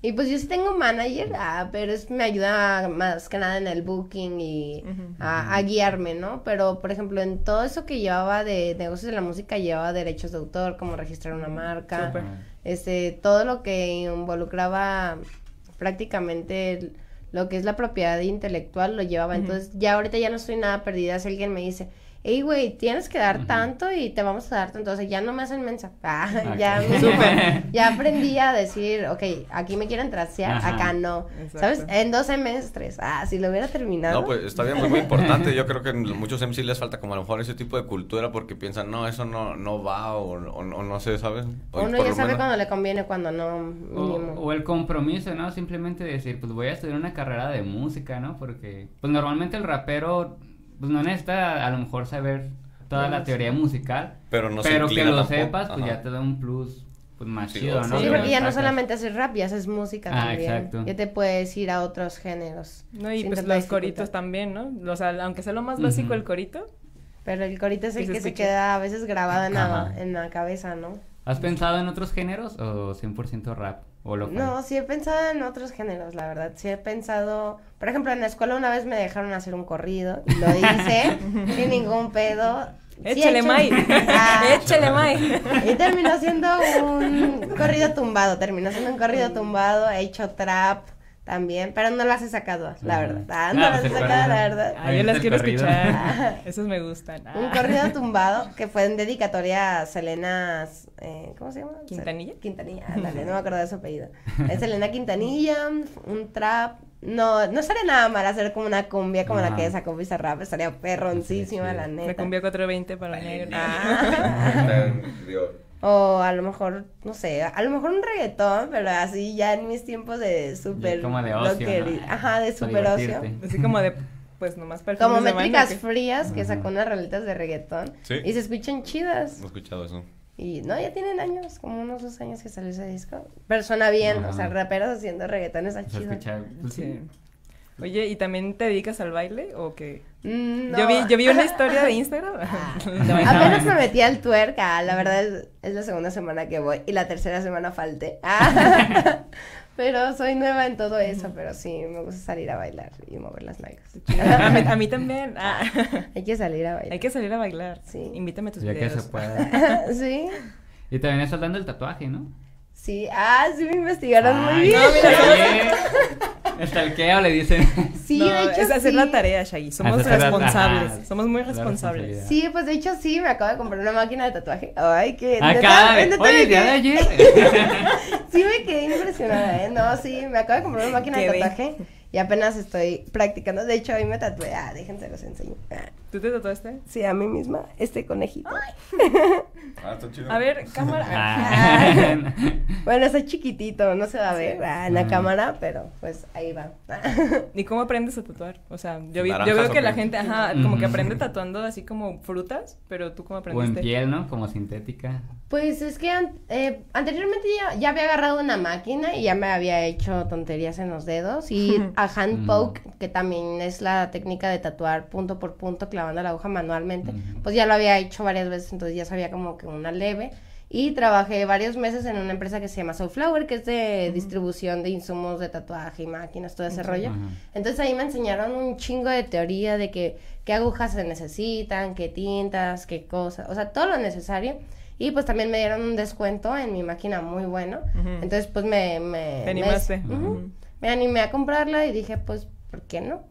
D: Y pues yo sí tengo manager, ah, pero es, me ayuda más que nada en el booking y a, a guiarme, ¿no? Pero, por ejemplo, en todo eso que llevaba de negocios de la música, llevaba derechos de autor, como registrar una marca,
A: Súper.
D: este, todo lo que involucraba prácticamente el- lo que es la propiedad intelectual lo llevaba. Entonces, ya ahorita ya no estoy nada perdida si alguien me dice, hey, güey, tienes que dar tanto y te vamos a dar tanto. O sea, ya no me hacen mensa. [laughs] Ah,
B: Ok.
D: ya, me- [laughs] ya aprendí a decir, ok, aquí me quieren trasear,
B: Ajá.
D: acá no.
A: Exacto.
D: ¿Sabes? En dos semestres. Ah, si lo hubiera terminado.
C: No, pues está bien, muy, muy importante. Yo [laughs] creo que en muchos MC les falta como a lo mejor ese tipo de cultura porque piensan, no, eso no, no va o, o- o no sé, ¿sabes? O
D: Uno ya sabe
C: menos-
D: cuando le conviene, cuando no,
B: O, o el compromiso, ¿no? Simplemente decir, pues voy a estudiar una carrera de música, ¿no? Porque, pues normalmente el rapero, pues no necesita a lo mejor saber toda la teoría musical,
C: Pero no
B: pero que lo
C: tampoco.
B: sepas, pues
C: Ajá.
B: ya te da un plus, pues más
C: Sí,
B: chido, ¿no?
D: Sí, porque ya no solamente haces rap, ya haces música
B: Ah,
D: también.
B: exacto.
D: Ya te puedes ir a otros géneros.
A: No, y pues los coritos también, ¿no? O sea, aunque sea lo más básico el corito,
D: Pero el corito es el
A: Que se
D: que se queda a veces grabado en la, en la cabeza, ¿no?
B: ¿Has pensado en otros géneros o 100% rap? O lo
D: No, sí he pensado en otros géneros, la verdad. Sí he pensado, por ejemplo, en la escuela una vez me dejaron hacer un corrido y lo hice [laughs] sin ningún pedo. Sí he
A: échale
D: hecho-
A: May,
D: Ah, [laughs]
A: échale May.
D: Y terminó siendo un corrido tumbado, terminó siendo un corrido tumbado, he hecho trap también, pero no las he sacado, la verdad. Ah,
B: No,
D: no,
B: pues
D: las he sacado, la verdad.
A: Ah, yo las quiero
B: corrido.
A: escuchar. [laughs] Esos me gustan.
D: Un
A: Ah.
D: corrido tumbado que fue en dedicatoria a Selena, eh, ¿cómo se llama?
A: ¿Quintanilla?
D: Quintanilla, ándale, no me acuerdo de su apellido. [laughs] Es Selena Quintanilla, un trap. No, no estaría nada mal hacer como una cumbia como la que sacó Bizarrap, estaría perroncísima,
B: Sí, sí.
D: la
A: La
D: neta.
A: cumbia 420 para negro.
D: Ah. [laughs] O a lo mejor, no sé, a lo mejor un reggaetón, pero así ya en mis tiempos de súper...
B: como de ocio, ¿no?
D: Ajá, de súper ocio.
A: Así como de, pues nomás el
D: Como métricas frías que
B: Ajá.
D: sacó unas rolitas de reggaetón.
C: Sí.
D: Y se escuchan chidas.
C: no he escuchado eso.
D: Y no, ya tienen años, como unos dos años que salió ese disco. Pero suena bien, o sea, raperos haciendo reggaetón está
B: Se
D: chido.
B: escucha, pues, sí.
A: Oye, ¿y también te dedicas al baile o qué?
D: Mm,
A: Yo, vi,
D: no.
A: yo vi una historia de [laughs] Instagram. [laughs] de bailar.
D: Apenas me metí al twerk, ah, la verdad es, es la segunda semana que voy y la tercera semana falté. Ah, [laughs] pero soy nueva en todo eso, pero sí, me gusta salir a bailar y mover las nalgas.
A: a, mí, a mí también. Ah.
D: Hay que salir a bailar.
A: Hay que salir a bailar.
D: Sí.
A: Invítame a tus
B: Ya que se pueda.
D: sí,
B: Y también estás dando el tatuaje, ¿no?
D: sí, ah, sí me investigaron muy bien.
A: no, mira,
B: ¿qué? Stalkeo le dicen.
D: Sí,
A: No,
D: de hecho
A: es hacer
D: sí.
A: la tarea, Shaggy. Somos
B: Hacer
A: responsables. Somos muy responsables.
D: Sí, pues de hecho sí, me acabo de comprar una máquina de tatuaje. Ay, que
B: Acá,
D: neta
B: oye, día de ayer. [laughs]
D: Sí me quedé impresionada, ¿eh? No, sí, me acabo de comprar una máquina de tatuaje y apenas estoy practicando. De hecho, hoy me tatué. Ah, déjense los enseño. Ah,
A: ¿Tú te tatuaste?
D: Sí, a mí misma, este conejito. [laughs]
C: Ah, está chido.
A: A ver, cámara.
B: Ah. [laughs]
D: Bueno, está chiquitito, no se va a ver ah, en la
B: Ah.
D: cámara, pero pues ahí va. [laughs]
A: ¿Y cómo aprendes a tatuar? O sea, yo, vi- yo
C: ¿Naranjas
A: veo que la gente, ajá, como que aprende tatuando así como frutas, pero tú cómo
B: O en
A: aprendiste.
B: piel, ¿no? Como sintética.
D: Pues es que an- eh, anteriormente ya, ya había agarrado una máquina y ya me había hecho tonterías en los dedos y a hand poke, que también es la técnica de tatuar punto por punto clavando la aguja manualmente,
B: Ujú.
D: pues ya lo había hecho varias veces, entonces ya sabía como que una leve y trabajé varios meses en una empresa que se llama Soulflower, que es de distribución de insumos de tatuaje y máquinas, todo ese rollo.
B: Ajá.
D: Entonces ahí me enseñaron un chingo de teoría de que qué agujas se necesitan, qué tintas, qué cosas, o sea, todo lo necesario. Y pues también me dieron un descuento en mi máquina muy bueno.
A: Ujú.
D: Entonces pues me... me
A: Te animaste.
D: Me. Me animé a comprarla y dije pues, ¿por qué no?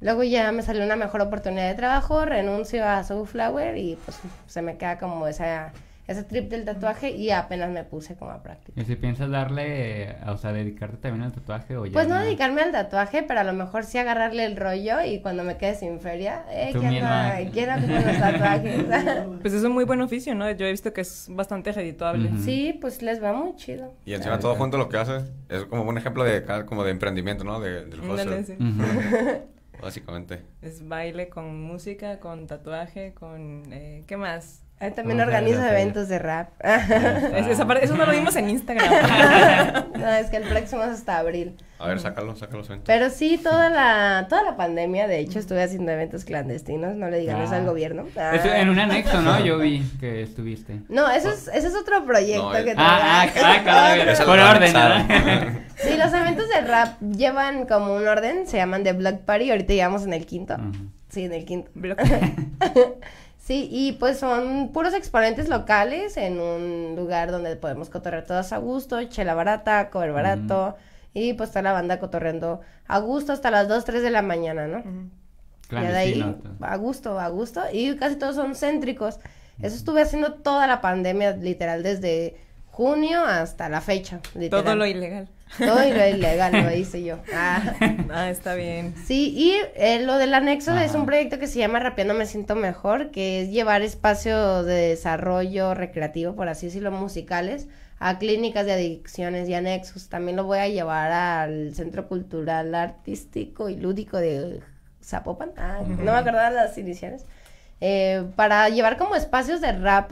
D: Luego ya me salió una mejor oportunidad de trabajo, renuncio a Soulflower y pues se me queda como esa, ese trip del tatuaje y apenas me puse como a práctica.
B: ¿Y si piensas darle, o sea, dedicarte también al tatuaje o ya?
D: Pues no dedicarme al tatuaje, pero a lo mejor sí agarrarle el rollo y cuando me quede sin feria, eh,
B: Tú
D: ¿qué onda?
B: misma.
D: ¿Quién hace los tatuajes? [laughs]
A: Pues es un muy buen oficio, ¿no? Yo he visto que es bastante redituable.
B: Ujú.
D: sí, pues les va muy chido.
C: Y encima todo junto lo que hace es como un ejemplo de cada- como de emprendimiento, ¿no? De, del.
B: Ujú. [laughs]
C: básicamente.
A: Es baile con música, con tatuaje, con... Eh, ¿Qué más?
D: Ah, también
B: Vamos a ver
D: organizo
B: la feria.
D: eventos de rap. [laughs]
A: Es- esa parte- eso no lo vimos en Instagram. [laughs]
D: no, es que el próximo es hasta abril.
C: A ver, sácalo, sácalo. suelta.
D: Pero sí, toda la, toda la pandemia, de hecho, estuve haciendo eventos clandestinos, no le digan eso
B: Ah.
D: al gobierno.
B: Eso
D: Ah.
B: en un anexo, ¿no? [laughs] Yo vi que estuviste.
D: No, eso es, ese es otro proyecto
C: No,
D: que
B: Ah, ah, ah, vez.
C: Esa
B: Por orden.
D: Sí, los eventos de rap llevan como un orden, se llaman The Block Party, ahorita llevamos en el quinto. Sí, en el quinto. Sí, y pues son puros exponentes locales en un lugar donde podemos cotorrear todos a gusto, chela barata, cover barato, y pues está la banda cotorreando a gusto hasta las 2, 3 de la mañana, ¿no? Ya de ahí, a gusto, a gusto, y casi todos son céntricos. Eso estuve haciendo toda la pandemia, literal, desde junio hasta la fecha, literal.
A: Todo lo ilegal.
D: Todo y lo ilegal, lo hice yo. Ah. [laughs]
A: Ah, está bien.
D: Sí, y eh, lo del anexo es un proyecto que se llama Rapeando Me Siento Mejor, que es llevar espacios de desarrollo recreativo, por así decirlo, musicales, a clínicas de adicciones y anexos. También lo voy a llevar al Centro Cultural Artístico y Lúdico de Zapopan, ah, no me acordaba las iniciales, eh, para llevar como espacios de rap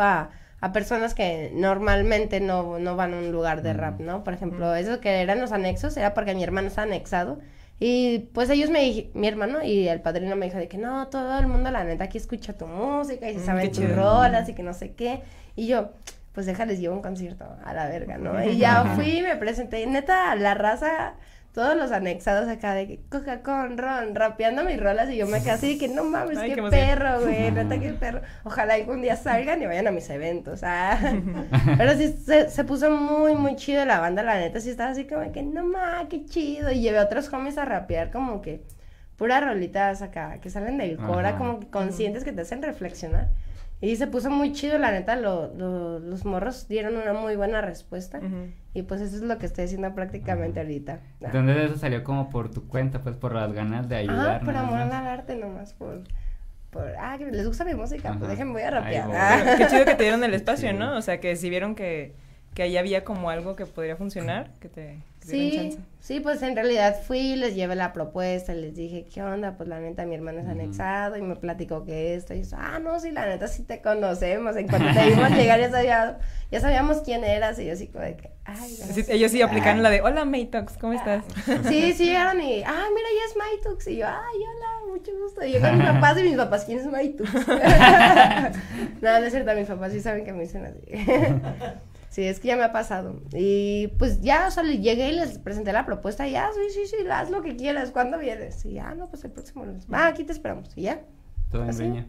D: a, personas que normalmente no, no van a un lugar de rap, ¿no? Por ejemplo, eso que eran los anexos era porque mi hermano está anexado. Y pues ellos me mi hermano y el padrino me dijo de que no, todo el mundo la neta aquí escucha tu música y se
A: Mm,
D: saben tus rolas y que no sé qué. Y yo, pues déjales llevo un concierto a la verga, ¿no? Y ya [laughs] fui y me presenté. Y neta, la raza, todos los anexados acá de que coca con ron, rapeando mis rolas y yo me quedé así de que no mames,
A: Ay,
D: qué, perro, güey, [laughs] neta qué perro. Ojalá algún día salgan y vayan a mis eventos. Ah. [laughs] Pero sí se, se puso muy, muy chido la banda, la neta sí estaba así como que no mames, qué chido. Y llevé a otros homies a rapear como que puras rolitas acá que salen del cora,
B: Ajá.
D: como que conscientes que te hacen reflexionar. Y se puso muy chido, la neta, lo- lo- los morros dieron una muy buena respuesta. Y pues eso es lo que estoy haciendo prácticamente ahorita. Ah.
B: Entonces eso salió como por tu cuenta, pues por las ganas de ayudar.
D: Ajá, por amor al arte nomás, por, por, ah, que les gusta mi música, pues déjenme voy a rapear.
B: voy.
D: Ah.
A: Qué chido que te dieron el espacio,
B: Sí.
A: ¿no? O sea, que si vieron que, que ahí había como algo que podría funcionar, que te,
D: Sí,
A: chance.
D: sí, pues en realidad fui, les llevé la propuesta, les dije, ¿qué onda? Pues la neta, mi hermano es anexado y me platicó que esto. Y yo, ah, no, sí, la neta, sí te conocemos. En cuanto te vimos llegar, ya, sabía- ya sabíamos quién eras. Y yo así como de que, ay,
A: Sí,
D: gracias.
A: ellos sí aplicaron la de, hola Maytox, ¿cómo estás?
D: Sí, sí, llegaron y, ah, mira, ya es Maitux. Y yo, ay, hola, mucho gusto. Y llegan mis [laughs] papás y mis papás, ¿quién es Maitux? [laughs] [laughs] no, no es cierto, mis papás sí saben que me dicen así. Sí, es que ya me ha pasado. Y pues ya, o sea, le llegué y les presenté la propuesta y ya, sí, sí, sí, haz lo que quieras, ¿cuándo vienes? Y ya, no, pues el próximo lunes. Va, aquí te esperamos. Y ya.
B: Todo en
D: ¿Ah?
B: Breña.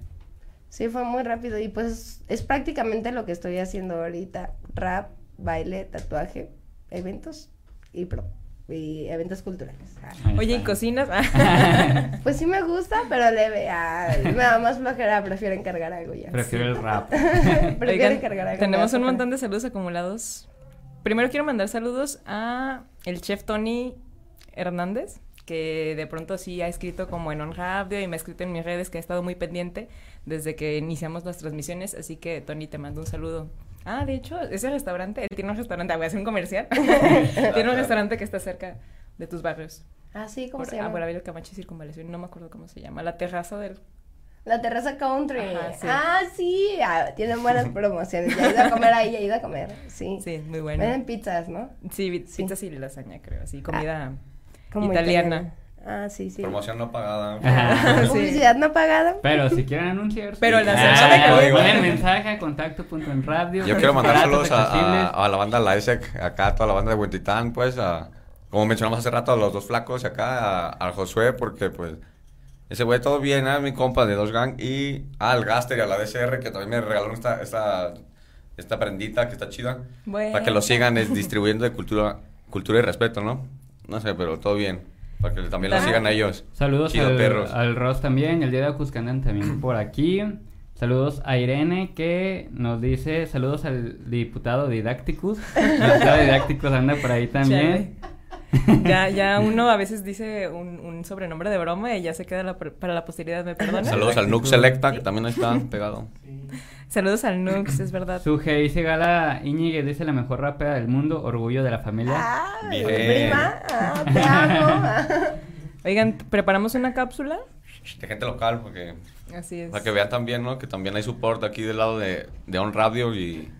D: Sí, fue muy rápido y pues es prácticamente lo que estoy haciendo ahorita. Rap, baile, tatuaje, eventos y pro. Y eventos culturales. Ah.
A: Oye, ¿y cocinas? [laughs] [laughs]
D: Pues sí me gusta, pero leve. Ay, me da más flojera, prefiero encargar algo ya.
B: Prefiero el rap. [laughs]
D: prefiero
A: Oigan,
D: encargar algo.
A: tenemos un montón de saludos acumulados. Primero quiero mandar saludos a el chef Tony Hernández, que de pronto sí ha escrito como en On Radio y me ha escrito en mis redes, que ha estado muy pendiente desde que iniciamos las transmisiones, así que Tony te mando un saludo. Ah, de hecho, ese restaurante, él tiene un restaurante, ah, voy a hacer un comercial. [laughs] tiene un restaurante que está cerca de tus barrios.
D: Ah, sí, ¿cómo
A: Por,
D: se
A: ah,
D: llama?
A: por Ávila Camacho y Circunvalación, no me acuerdo cómo se llama. La terraza del...
D: La terraza country.
A: Ajá, sí.
D: Ah, sí. Ah, tienen buenas [laughs] promociones. Ya he ido a comer ahí, ya he ido a comer. Sí.
A: Sí, muy bueno.
D: Venden pizzas, ¿no?
A: Sí, pizzas y lasaña, creo, así, comida
D: Como
A: italiana.
D: Ah, sí, sí.
C: Promoción no pagada. [laughs]
B: Ajá.
A: Sí. [laughs]
D: Publicidad no pagada.
B: Pero si quieren anunciar.
A: Pero la
B: Ah,
A: sección de caliente.
B: Ponen mensaje a contacto punto en radio.
C: Yo quiero saludos a, a- a la banda La ISEC, acá a toda la banda de Huentitán, pues, a- como mencionamos hace rato, a los dos flacos y acá, a- al Josué, porque pues ese güey todo bien, a mi compa de Dos Gang, y al Gaster y a la DCR, que también me regalaron esta, esta, esta prendita que está chida,
A: Bueno.
C: para que lo sigan es, distribuyendo de cultura, cultura y respeto, ¿no? No sé, pero todo bien, para que también lo sigan a ellos.
B: Saludos
C: Chido,
B: al,
C: perros.
B: al Ross también, el día de Ocus que andan también por aquí. Saludos a Irene que nos dice saludos al diputado Didacticus. [laughs] El diputado Didacticus anda por ahí también.
A: Ya, ya uno a veces dice un, un sobrenombre de broma y ya se queda la- para la posteridad, ¿me perdonan?
C: Saludos al Nux Selecta, que también está pegado.
A: Saludos al Nux, es verdad.
B: Su dice Gala Íñiguez dice la mejor rapera del mundo, orgullo de la familia.
D: Ah,
C: Bien.
D: prima. Ah, te amo. [laughs]
A: Oigan, preparamos una cápsula.
C: De gente local, porque
A: Así es.
C: Para que vean también, ¿no? Que también hay support aquí del lado de, de On Radio y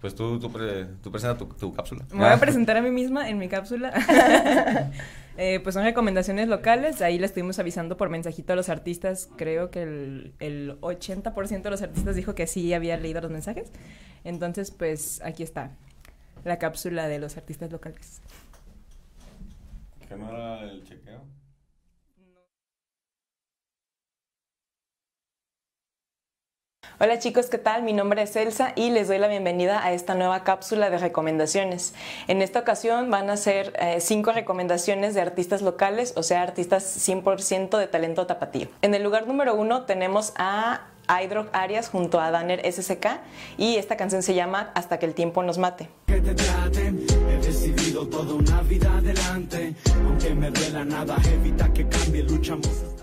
C: pues tú, tú, pre- tú presenta tu, tu cápsula.
A: Me voy a presentar a mí misma en mi cápsula. [laughs] Eh, pues son recomendaciones locales. Ahí le estuvimos avisando por mensajito a los artistas. Creo que el, el 80% de los artistas dijo que sí había leído los mensajes. Entonces, pues aquí está la cápsula de los artistas locales.
C: ¿Que no era el chequeo?
A: Hola chicos, ¿qué tal? Mi nombre es Elsa y les doy la bienvenida a esta nueva cápsula de recomendaciones. En esta ocasión van a ser eh, cinco recomendaciones de artistas locales, o sea, artistas 100% de talento tapatío. En el lugar número uno tenemos a Hydrock Arias junto a Danner SSK y esta canción se llama Hasta que el tiempo nos mate.
F: que te trate. He decidido toda una vida adelante. Aunque me duela nada, evita que cambie, luchamos.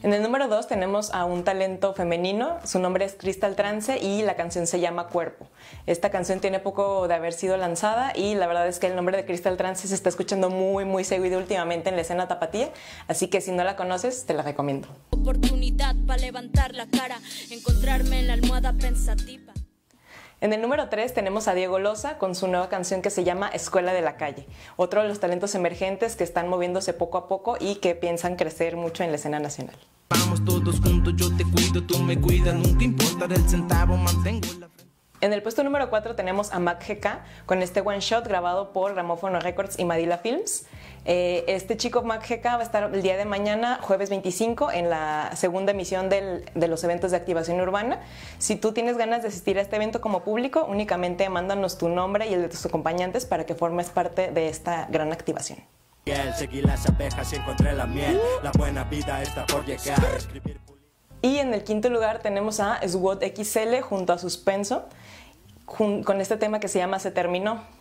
A: En el número 2 tenemos a un talento femenino, su nombre es Crystal Trance y la canción se llama Cuerpo. Esta canción tiene poco de haber sido lanzada y la verdad es que el nombre de Crystal Trance se está escuchando muy muy seguido últimamente en la escena tapatía, así que si no la conoces te la recomiendo.
G: Oportunidad para levantar la cara, encontrarme en la almohada pensativa.
A: En el número 3 tenemos a Diego Loza con su nueva canción que se llama Escuela de la Calle, otro de los talentos emergentes que están moviéndose poco a poco y que piensan crecer mucho en la escena nacional.
F: Vamos todos juntos, yo te cuido, tú me cuidas. Nunca importa el centavo, mantengo la.
A: En el puesto número 4 tenemos a Mac GK con este one shot grabado por Ramófono Records y Madila Films. Eh, este chico Mac GK va a estar el día de mañana, jueves 25, en la segunda emisión del- de los eventos de activación urbana. Si tú tienes ganas de asistir a este evento como público, únicamente mándanos tu nombre y el de tus acompañantes para que formes parte de esta gran activación.
F: Seguí las abejas y encontré la miel. La buena vida está por llegar.
A: Y en el quinto lugar tenemos a SWOT XL junto a Suspenso con este tema que se llama Se Terminó.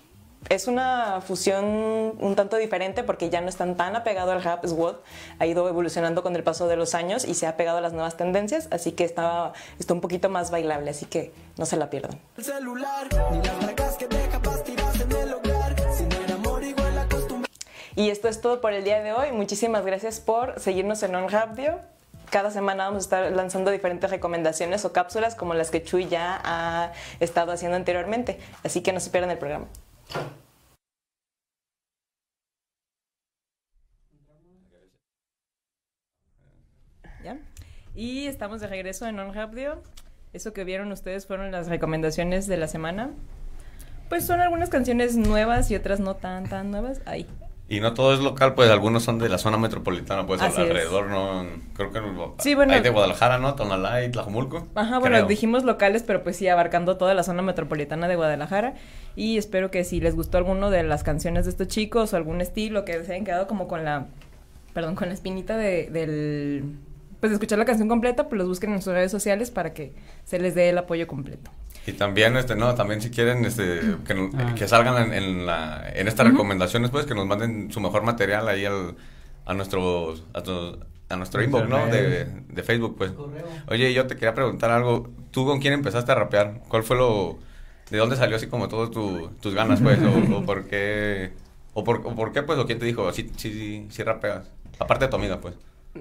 A: Es una fusión un tanto diferente porque ya no están tan apegado al rap SWOT, ha ido evolucionando con el paso de los años y se ha pegado a las nuevas tendencias, así que está, está un poquito más bailable, así que no se la pierdan.
F: el celular, ni las que en el hogar. Sin el amor igual.
A: Y esto es todo por el día de hoy. Muchísimas gracias por seguirnos en On Radio. Cada semana vamos a estar lanzando diferentes recomendaciones o cápsulas como las que Chuy ya ha estado haciendo anteriormente. Así que no se pierdan el programa. ¿Ya? Y estamos de regreso en On Radio. Eso que vieron ustedes fueron las recomendaciones de la semana. Pues son algunas canciones nuevas y otras no tan tan nuevas. Ahí.
C: Y no todo es local, pues algunos son de la zona metropolitana, pues
A: Así es.
C: alrededor, ¿no? Creo que
A: Sí, bueno.
C: hay de Guadalajara, ¿no? Tonalá y Tlajumulco.
A: Ajá, bueno, dijimos locales, pero pues sí, abarcando toda la zona metropolitana de Guadalajara. Y espero que si les gustó alguno de las canciones de estos chicos o algún estilo, que se hayan quedado como con la, perdón, con la espinita de, del, pues de escuchar la canción completa, pues los busquen en sus redes sociales para que se les dé el apoyo completo.
C: Y también, este, no, también si quieren, este, que,
B: Ah.
C: que salgan en, en la, en estas recomendaciones, pues, que nos manden su mejor material ahí al, a nuestro, a, tu- a nuestro inbox, ¿no? De, de Facebook, pues. Oye, yo te quería preguntar algo. ¿Tú con quién empezaste a rapear? ¿Cuál fue lo, de dónde salió así como todas tu, tus ganas, pues? O, o por qué, o por, o por qué, pues, o quién te dijo, sí, sí, sí, sí rapeas? Aparte de tu amiga, pues.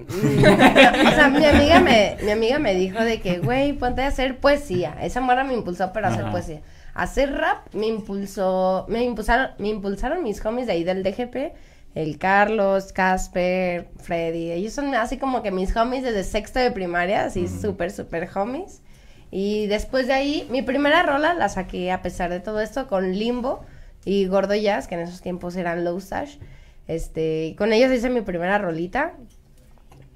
C: [laughs]
D: o sea, mi amiga me, mi amiga me dijo de que, güey, ponte a hacer poesía. Esa morra me impulsó para hacer poesía. Hacer rap me impulsó, me impulsaron, me impulsaron mis homies de ahí del DGP, el Carlos, Casper, Freddy. Ellos son así como que mis homies desde sexto de primaria, así súper, súper homies. Y después de ahí, mi primera rola la saqué a pesar de todo esto con Limbo y Gordo Jazz, que en esos tiempos eran Low Stash. Este, con ellos hice mi primera rolita,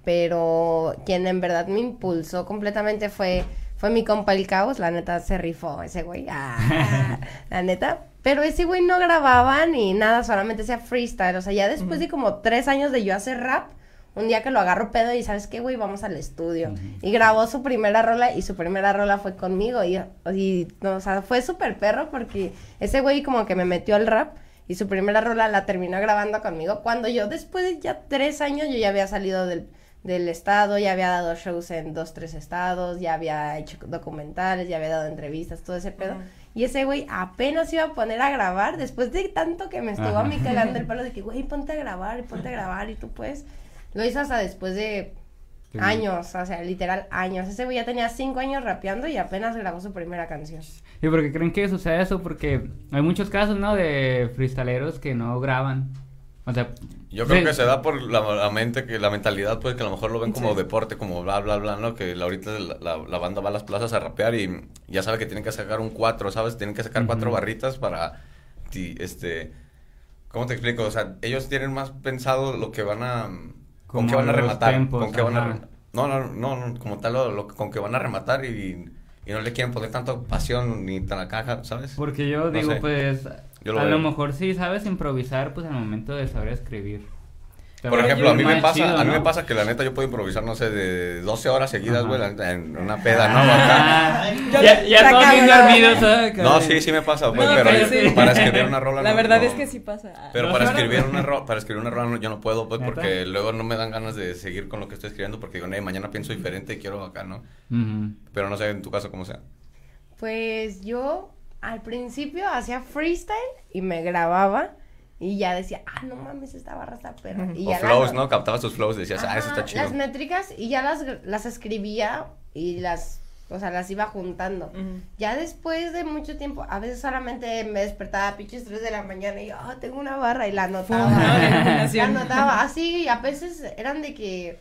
D: pero quien en verdad me impulsó completamente fue, fue mi compa el caos, la neta se rifó ese güey, ah, [laughs] la neta. Pero ese güey no grababa ni nada, solamente hacía freestyle, o sea, ya después de como tres años de yo hacer rap, un día que lo agarro pedo y sabes qué, güey, vamos al estudio. Y grabó su primera rola y su primera rola fue conmigo. Y, y no, o sea, fue súper perro porque ese güey como que me metió al rap y su primera rola la terminó grabando conmigo cuando yo después de ya tres años yo ya había salido del, del estado, ya había dado shows en dos, tres estados, ya había hecho documentales, ya había dado entrevistas, todo ese pedo. Y ese güey apenas iba a poner a grabar después de tanto que me estuvo a mí cagando el [laughs] palo de que, güey, ponte a grabar ponte a grabar y tú puedes. Lo hizo hasta después de
B: Sí.
D: años, o sea, literal años. Ese güey ya tenía cinco años rapeando y apenas grabó su primera canción.
B: ¿Y por qué creen que sucede eso? Porque hay muchos casos, ¿no? De freestaleros que no graban. O sea,
C: Yo creo
B: sí,
C: que se da por la, la mente, que la mentalidad, pues, que a lo mejor lo ven como
A: Sí.
C: deporte, como bla, bla, bla, ¿no? Que la- ahorita la, la- la banda va a las plazas a rapear y ya sabe que tienen que sacar un cuatro, ¿sabes? Tienen que sacar cuatro barritas para, este, ¿cómo te explico? O sea, ellos tienen más pensado lo que van a, con qué van a rematar,
B: tempos,
C: con qué van a, no, no, no, no, como tal, lo, lo- con qué van a rematar y, y no le quieren poner tanto pasión ni tan caja, ¿sabes?
B: Porque yo
C: No
B: digo,
C: sé.
B: pues,
C: Yo lo
B: a
C: veo.
B: lo mejor sí sabes improvisar, pues, al momento de saber escribir. Te
C: Por ejemplo, a mí me pasa,
B: chido,
C: a mí me pasa que la neta yo puedo improvisar, no sé, de 12 horas seguidas, güey, en una peda, ¿no? Acá.
B: Ah, ya, ya todos bien dormidos, ¿sabes?
C: No, sí, sí me pasa, pues,
A: No,
C: pero
A: pero sí. [laughs]
C: para escribir una rola
A: La
C: no-
A: verdad
C: no.
A: es que sí pasa.
C: Pero
B: ¿Dos
C: para escribir una [laughs] rola, para escribir una rola no- yo no puedo, pues,
B: ¿Neta?
C: porque luego no me dan ganas de seguir con lo que estoy escribiendo porque digo, "Nee, mañana pienso diferente y quiero acá, ¿no? Pero no sé en tu caso cómo sea.
D: Pues yo al principio hacía freestyle y me grababa y ya decía, ah, no mames, esta barra está perra. Y
C: O
D: ya la-
C: flows, ¿no? Captabas tus flows, decías, ah, eso está
D: Ajá,
C: chido.
D: Las métricas y ya las, las escribía y las, o sea, las iba juntando. Ya después de mucho tiempo, a veces solamente me despertaba a pinches 3 de la mañana y yo, ah, tengo una barra y la anotaba.
A: ¿no? La
D: anotaba así y a veces eran de que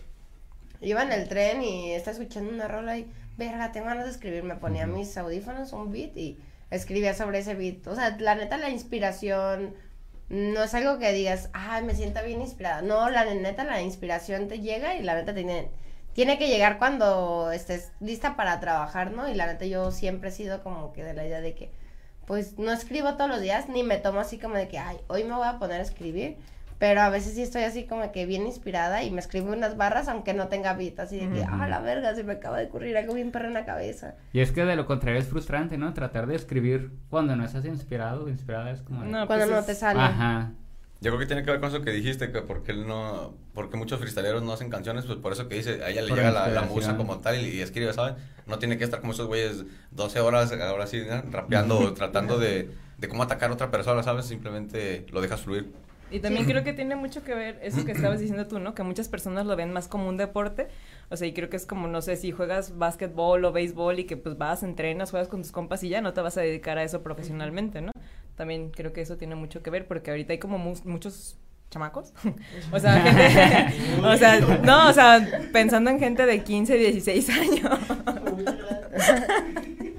D: iba en el tren y estaba escuchando una rola y, verga, tengo ganas de escribir. Me ponía mis audífonos, un beat y escribía sobre ese beat. O sea, la neta, la inspiración no es algo que digas, ay, me siento bien inspirada. No, la neta, la inspiración te llega y la neta tiene, tiene que llegar cuando estés lista para trabajar, ¿no? Y la neta, yo siempre he sido como que de la idea de que, pues, no escribo todos los días, ni me tomo así como de que, ay, hoy me voy a poner a escribir. Pero a veces sí estoy así como que bien inspirada y me escribo unas barras aunque no tenga beat, así de que, ah, la verga, se me acaba de ocurrir algo bien perro en la cabeza.
B: Y es que de lo contrario es frustrante, ¿no? Tratar de escribir cuando no estás inspirado o inspirada es como...
A: No,
D: Cuando
A: pues
D: no
A: es-
D: te sale.
B: Ajá.
C: Yo creo que tiene que ver con eso que dijiste, que porque él no, porque muchos freestyleros no hacen canciones, pues por eso que dice, a ella le
B: Por
C: llega la, musa como tal y, y escribe, ¿sabes? No tiene que estar como esos güeyes 12 horas, ahora sí, ¿no? rapeando o [laughs] tratando de, de cómo atacar a otra persona, ¿sabes? Simplemente lo dejas fluir.
A: Y también creo que tiene mucho que ver eso que estabas diciendo tú, ¿no? Que muchas personas lo ven más como un deporte. O sea, y creo que es como, no sé, si juegas básquetbol o béisbol y que pues vas, entrenas, juegas con tus compas y ya no te vas a dedicar a eso profesionalmente, ¿no? También creo que eso tiene mucho que ver porque ahorita hay como mu- muchos chamacos. [laughs] o sea, gente, [laughs] [laughs] o sea, no, o sea, pensando en gente de 15, 16 años.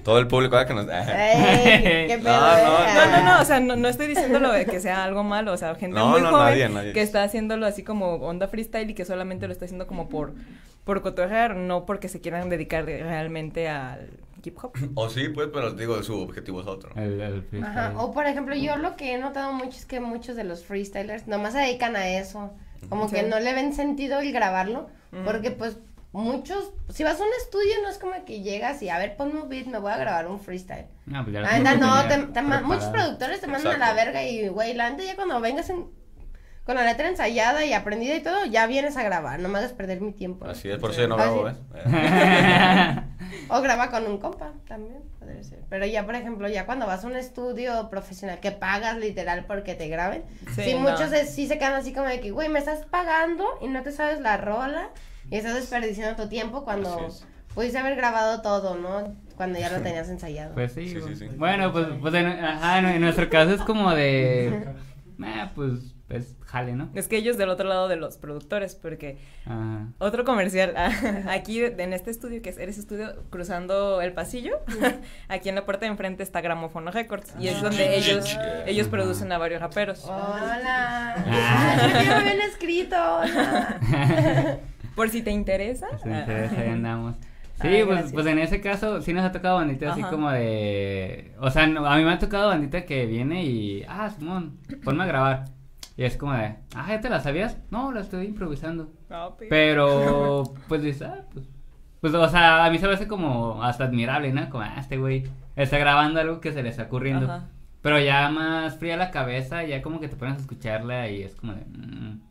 C: Todo el público ah, que nos...
D: Ey, [laughs] qué
C: No,
D: pedo,
C: no,
D: eh.
A: No, no, no, o sea, no, no estoy diciéndolo de que sea algo malo, o sea, gente
C: No,
A: muy
C: no,
A: joven
C: nadie, nadie.
A: que está haciéndolo así como onda freestyle y que solamente lo está haciendo como por, por cotorrear, no porque se quieran dedicar realmente al hip hop. [clears throat]
C: O sí, pues, pero digo, su objetivo es otro.
B: El, el freestyle.
D: Ajá, o por ejemplo, yo lo que he notado mucho es que muchos de los freestylers nomás se dedican a eso. Como
A: Sí.
D: que no le ven sentido el grabarlo, porque pues muchos, si vas a un estudio no es como que llegas y a ver, ponme un beat, me voy a grabar un freestyle.
B: No, pues ya lo
D: Ah, no, te- te ma- muchos productores te mandan a la verga y, güey, la neta ya cuando vengas en- con la letra ensayada y aprendida y todo, ya vienes a grabar, no me hagas perder mi tiempo.
C: Así es, por yo no
D: Ah,
C: grabo. ¿ves? Eh, [laughs]
D: O graba con un compa también, podría ser. Pero ya, por ejemplo, ya cuando vas a un estudio profesional que pagas literal porque te graben,
A: Sí,
D: sí,
A: no.
D: muchos de- sí se quedan así como de que, güey, me estás pagando y no te sabes la rola y estás desperdiciando tu tiempo cuando
C: es.
D: pudiste haber grabado todo, ¿no? Cuando ya lo tenías ensayado.
B: Pues sí.
C: Sí,
B: güey.
C: sí, sí.
B: Bueno, pues, pues en, ajá, en, en nuestro caso es como de. [laughs] Eh, pues, pues, jale, ¿no?
A: Es que ellos del otro lado de los productores, porque
B: Ajá.
A: otro comercial, [laughs] aquí en este estudio, que es Eres Estudio, cruzando el pasillo, [laughs] aquí en la puerta de enfrente está Gramofono Records, y es
B: Ah.
A: donde ellos, ellos producen a varios raperos.
D: Hola.
B: Ah.
D: ¿Por qué no me habían escrito? Hola.
A: Por si te interesa.
B: Si te interesa, ahí andamos. [laughs] Sí,
A: Ay,
B: pues, pues en ese caso sí nos ha tocado bandita así como de... O sea, no- a mí me ha tocado bandita que viene y... Ah, Simón, ponme a grabar. Y es como de... Ah, ¿ya te la sabías? No, la estoy improvisando.
A: Ah, pe-
B: Pero, [laughs] pues dices, ah, pues... Pues, o sea, a mí se me hace como hasta admirable, ¿no? Como, ah, este güey está grabando algo que se le está ocurriendo.
A: Ajá.
B: Pero ya más fría la cabeza, ya como que te pones a escucharla y es como de... mm,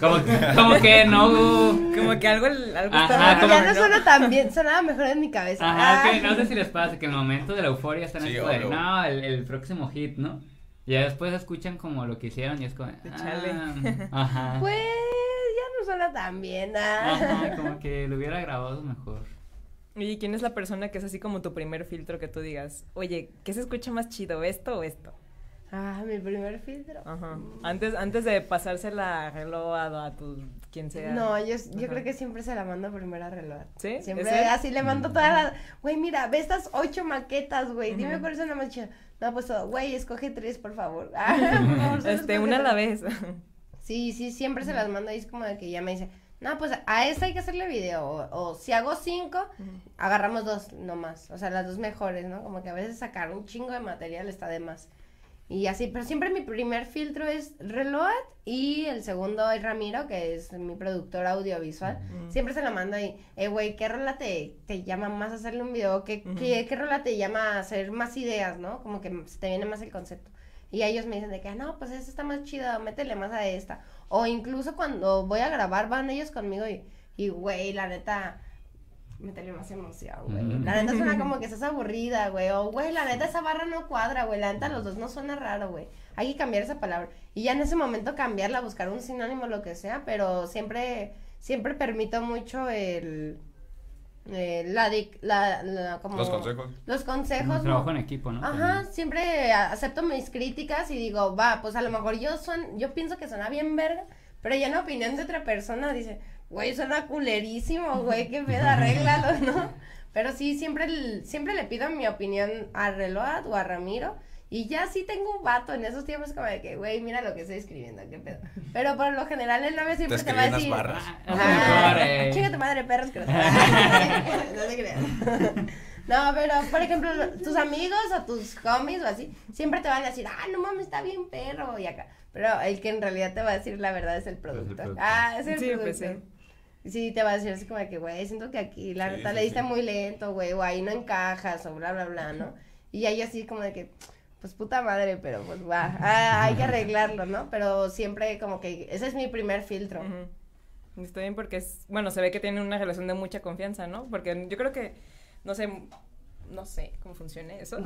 B: como, que- como que no...
A: Como que algo, algo
B: Ajá,
A: está
B: como-
D: ya no suena tan bien, sonaba mejor en mi cabeza.
B: Ajá,
D: Ah.
B: que no sé si les pasa que en el momento de la euforia están
C: Sí,
B: así como de,
C: obvio.
B: no, el, el próximo hit, ¿no? Y ya después escuchan como lo que hicieron y es como, ah,
A: chale. [laughs]
B: ajá.
D: Pues ya no suena tan bien. ah.
B: Ajá, [laughs] como que lo hubiera grabado mejor.
A: ¿Y quién es la persona que es así como tu primer filtro que tú digas, oye, ¿qué se escucha más chido, esto o esto?
D: Ah, mi primer filtro.
A: Ajá. Antes, antes de pasársela a reloj a, a tu quien sea.
D: No, yo, yo creo que siempre se la mando primero a reloj.
A: ¿Sí?
D: Siempre
A: ¿Ese?
D: así le mando todas las. Güey, mira, ve estas ocho maquetas, güey. Dime cuál es la más chida. No, pues, todo. güey, escoge tres, por favor. [laughs] Ah, por
A: Este, una a la vez.
D: Sí, sí, siempre se las mando y es como de que ya me dice, no, pues a esta hay que hacerle video. O, o si hago cinco, agarramos dos nomás. O sea, las dos mejores, ¿no? Como que a veces sacar un chingo de material está de más. Y así, pero siempre mi primer filtro es Reload y el segundo es Ramiro, que es mi productor audiovisual.
A: Ujú.
D: Siempre se lo mando y, eh, güey, ¿qué rola te, te llama más a hacerle un video? ¿Qué, qué, qué rola te llama a hacer más ideas, no? Como que se te viene más el concepto. Y ellos me dicen de que, no, pues esta está más chida, métele más a esta. O incluso cuando voy a grabar, van ellos conmigo y, y güey, la neta, métele más emoción, güey. La neta suena como que [laughs] estás aburrida, güey. O, güey, la neta esa barra no cuadra, güey. La neta los dos no suena raro, güey. Hay que cambiar esa palabra. Y ya en ese momento cambiarla, buscar un sinónimo, lo que sea, pero siempre, siempre permito mucho el... eh, la, la, la- como...
C: Los consejos.
D: Los consejos.
B: Trabajo en equipo, ¿no?
D: Ajá, siempre acepto mis críticas y digo, va, pues a lo mejor yo son, yo pienso que suena bien verga, pero ya en opinión de otra persona dice, güey, suena culerísimo, güey, qué pedo, arréglalo, ¿no? Pero sí, siempre, el- siempre le pido mi opinión a Reload o a Ramiro. Y ya sí tengo un vato en esos tiempos como de que, güey, mira lo que estoy escribiendo, qué pedo. Pero por lo general el novio siempre
C: Te
D: te, va a decir.
C: barras.
B: Ah,
D: Ah, chinga tu madre, perros que no se [laughs] crean. [laughs] No, pero por ejemplo, tus amigos o tus homies o así, siempre te van a decir, ah, no mames, está bien perro y acá. Pero el que en realidad te va a decir la verdad es el productor.
B: productor.
D: Ah, es el
A: Sí,
D: productor.
A: Sí.
D: Te va a decir así como de que, güey, siento que aquí la neta
C: sí,
D: le diste
C: sí.
D: muy lento, güey, o ahí no encajas, o bla, bla, bla, ¿no? Y ahí así como de que, pues puta madre, pero pues va, ah, hay que arreglarlo, ¿no? Pero siempre como que ese es mi primer filtro.
A: Ujú. Está bien porque es, bueno, se ve que tienen una relación de mucha confianza, ¿no? Porque yo creo que, no sé, no sé cómo funcione eso,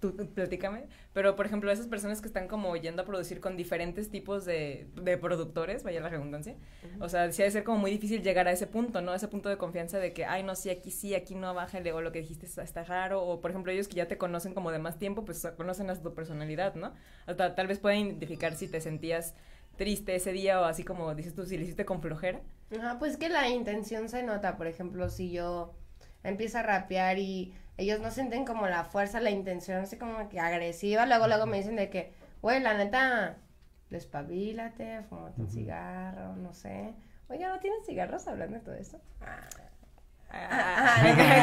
A: tú, [laughs] tú platícame, pero por ejemplo, esas personas que están como yendo a producir con diferentes tipos de, de productores, vaya la redundancia, o sea, sí ha de ser como muy difícil llegar a ese punto, ¿no? A ese punto de confianza de que, ay, no, sí, aquí sí, aquí no, bájale, o lo que dijiste está, está raro, o por ejemplo, ellos que ya te conocen como de más tiempo, pues conocen hasta tu personalidad, ¿no? Hasta tal vez pueden identificar si te sentías triste ese día o así como dices tú, si le hiciste con flojera.
D: Ajá, pues que la intención se nota, por ejemplo, si yo empiezo a rapear y ellos no sienten como la fuerza, la intención así como que agresiva, luego luego me dicen de que, güey, la neta, despabilate, fumate un cigarro, no sé. Oye, ¿no tienes cigarros hablando de todo esto? Ah.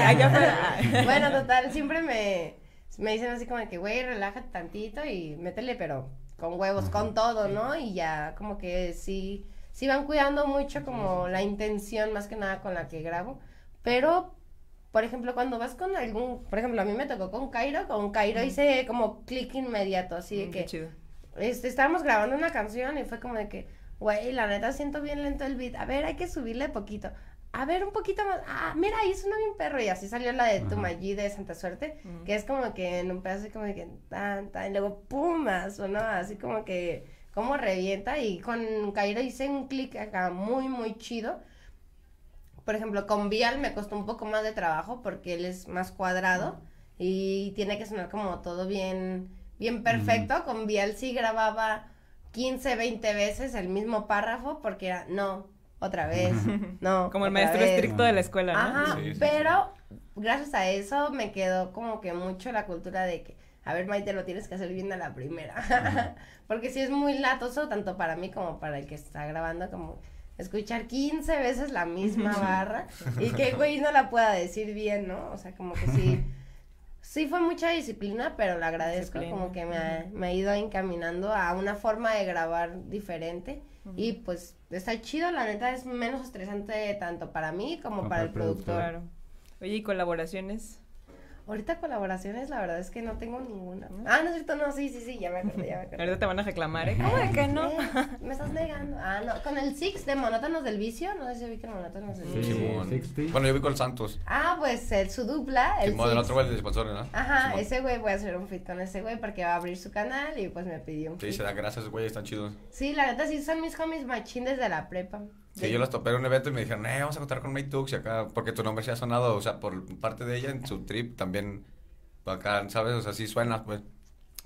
A: Allá afuera. [laughs]
D: bueno, total, siempre me, me dicen así como de que, güey, relájate tantito y métele, pero con huevos, con todo, ¿no? Y ya como que sí, sí van cuidando mucho como la intención más que nada con la que grabo, pero por ejemplo, cuando vas con algún, por ejemplo, a mí me tocó con Cairo, con Cairo hice como clic inmediato, así de
A: Mm,
D: que
A: chido.
D: este, estábamos grabando una canción y fue como de que, güey, la neta siento bien lento el beat. A ver, hay que subirle poquito. A ver, un poquito más. Ah, mira, ahí suena bien perro. Y así salió la de
B: Ajá.
D: Tumayí de Santa Suerte, que es como que en un pedazo como de que tan, tan, y luego pum, sonó así como que, como revienta. Y con Cairo hice un clic acá muy, muy chido. Por ejemplo, con Vial me costó un poco más de trabajo porque él es más cuadrado y tiene que sonar como todo bien, bien perfecto. Con Vial sí grababa 15, 20 veces el mismo párrafo porque era no, otra vez, [laughs] no.
A: Como el maestro
D: vez.
A: estricto de la escuela, ¿no?
D: Ajá,
C: Sí, sí,
D: pero gracias a eso me quedó como que mucho la cultura de que, a ver, Maite, lo tienes que hacer bien a la primera. [laughs] Porque sí es muy latoso, tanto para mí como para el que está grabando, como escuchar 15 veces la misma barra y que el güey no la pueda decir bien, ¿no? O sea, como que sí. Sí fue mucha disciplina, pero le agradezco,
A: Disciplina.
D: como que me ha, me ha ido encaminando a una forma de grabar diferente y pues está chido, la neta es menos estresante tanto para mí como,
B: Como
D: para el
B: productor.
D: productor.
A: Claro. Oye, ¿y colaboraciones?
D: Ahorita colaboraciones, la verdad es que no tengo ninguna. Ah, no es cierto, no, sí, sí, sí, ya me acordé, ya me acordé.
A: Ahorita te van a reclamar, ¿eh? ¿Cómo de que no?
D: Eh, me estás negando. Ah, no, con el Six de Monótonos del Vicio, no sé si vi que Monótonos del
B: Sí,
D: Vicio.
C: Simón.
B: 60.
C: Bueno, yo vi con Santos.
D: Ah, pues el, su dupla, el
C: Simón, el
D: Six.
C: otro güey el de sponsor, ¿no?
D: Ajá,
C: Simón.
D: ese güey voy a hacer un fit con ese güey porque va a abrir su canal y pues me pidió un
C: Sí,
D: fit.
C: se da gracias, güey, están chidos.
D: Sí, la neta sí son mis homies machín desde la prepa.
C: Sí, yo los topé en un evento y me dijeron, eh, vamos a contar con May Tux y acá, porque tu nombre se ha sonado, o sea, por parte de ella en su trip también, acá, ¿sabes? O sea, sí suena, pues.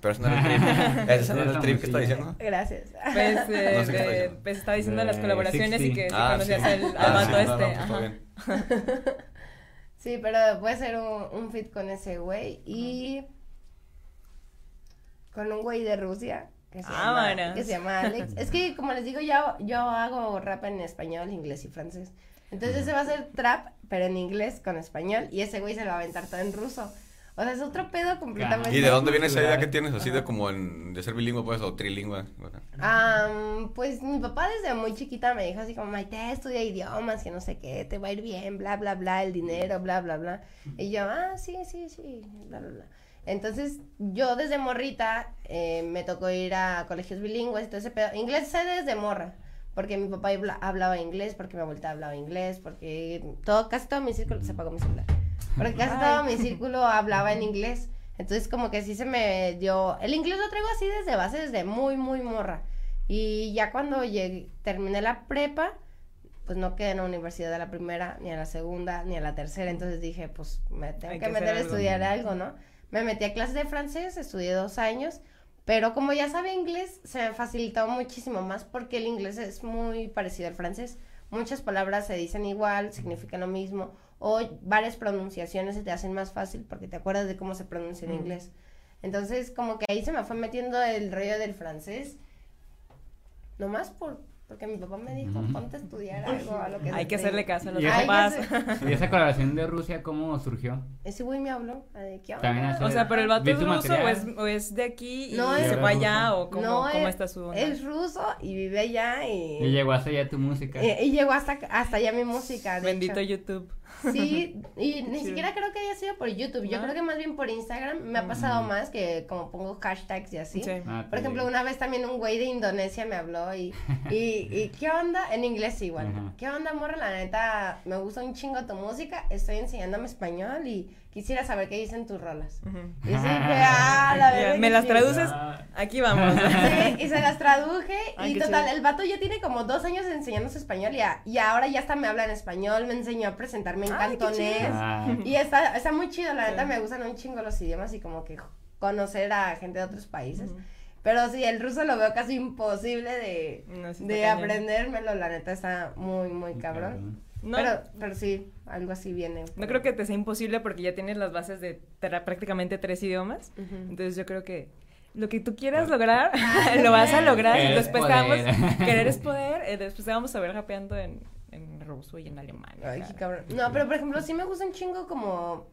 C: Pero ese no era el trip. [laughs] Ese no era el trip que está diciendo.
D: Gracias.
A: Pues, [laughs] eh,
C: No sé qué está
A: de-
C: diciendo.
A: pues estaba diciendo las colaboraciones y
B: 60.
A: que sí
C: Ah,
A: conocías
C: sí.
A: al,
C: Ah, sí,
A: este.
C: no, pues,
A: ajá. [laughs]
D: Sí, pero a hacer un, un fit con ese güey y con un güey de Rusia que se,
A: Ah,
D: llama, que se llama Alex. es que como les digo, yo, yo hago rap en español, inglés y francés. Entonces ese va a ser trap, pero en inglés con español y ese güey se lo va a aventar todo en ruso. O sea, es otro pedo completamente.
C: ¿Y de dónde viene esa idea que tienes? Así de como en, de ser bilingüe, pues, o trilingüe. Bueno.
D: Am, pues mi papá desde muy chiquita me dijo así como, Maite, estudia idiomas, que no sé qué, te va a ir bien, bla, bla, bla, el dinero, bla, bla, bla. Y yo, ah, sí, sí, sí, bla, bla, bla. Entonces, yo desde morrita eh, me tocó ir a colegios bilingües todo ese pedo. Inglés sé desde morra, porque mi papá habla- hablaba inglés, porque mi abuelita hablaba inglés, porque todo, casi todo mi círculo, se apagó mi celular, porque casi todo mi círculo hablaba en inglés. Entonces, como que sí se me dio, el inglés lo traigo así desde base, desde muy, muy morra. Y ya cuando llegué, terminé la prepa, pues no quedé en la universidad a la primera, ni a la segunda, ni a la tercera. Entonces dije, pues me tengo
A: Hay
D: que meter a estudiar algo, ¿no? Me metí a clases de francés, estudié dos años, pero como ya sabía inglés, se me facilitó muchísimo más porque el inglés es muy parecido al francés. Muchas palabras se dicen igual, significan lo mismo, o varias pronunciaciones se te hacen más fácil porque te acuerdas de cómo se pronuncia en
A: Mm.
D: inglés. Entonces, como que ahí se me fue metiendo el rollo del francés, nomás por, porque mi papá me dijo, ponte a estudiar algo, a lo que
A: Hay que
D: te-
A: hacerle caso a los
B: Y
A: papás.
D: hacer- [laughs]
B: ¿Y esa colaboración de Rusia cómo surgió?
D: Ese güey me habló, de, ¿qué onda?
B: También hace-
A: O sea, pero el vato
B: ¿Vi
A: es
B: tu
A: ruso o es, o es de aquí y
D: No,
A: se fue allá o cómo,
D: No,
A: cómo
D: es-
A: está su onda?
D: Es ruso y vive allá y...
B: Y llegó hasta allá tu música.
D: y llegó hasta, hasta allá mi música, de
A: Bendito
D: hecho.
A: YouTube.
D: Sí, [laughs] y ni siquiera creo que haya sido por YouTube. Yo
A: ¿No?
D: creo que más bien por Instagram me ha pasado más que como pongo hashtags y así.
A: Sí.
B: Ah,
D: Por ejemplo, una vez también un güey de Indonesia me habló y, y, [laughs] y ¿qué onda? En inglés igual. ¿Qué onda, morra? La neta, me gusta un chingo tu música, estoy enseñándome español y quisiera saber qué dicen tus rolas.
A: Ujú.
D: Y sí, dije, ah, [laughs] la verdad.
A: ¿Me las traduces?
B: Ah.
A: Aquí vamos. [laughs]
D: Sí, y se las traduje [laughs]
A: Ay,
D: y total,
A: chido.
D: el vato ya tiene como dos años enseñándose español y, a- y ahora ya hasta me habla en español, me enseñó a presentarme en
A: Ay,
D: cantonés.
B: Ah,
D: Y está, está muy chido, la
A: Sí.
D: neta me gustan un chingo los idiomas y como que conocer a gente de otros países. Pero sí, el ruso lo veo casi imposible de,
A: No, sí
D: de aprendérmelo, la neta está muy, muy cabrón.
A: No,
D: Pero, pero sí, algo así viene.
A: no creo que te sea imposible porque ya tienes las bases de tra- prácticamente tres idiomas. Entonces yo creo que lo que tú quieras lograr, [laughs] lo vas a lograr. Y
B: Querer es
A: después te vamos, querer es poder. eh, después te vamos a ver rapeando en, en ruso y en alemán.
D: Ay, qué cabrón. No, pero por ejemplo, sí me gusta un chingo como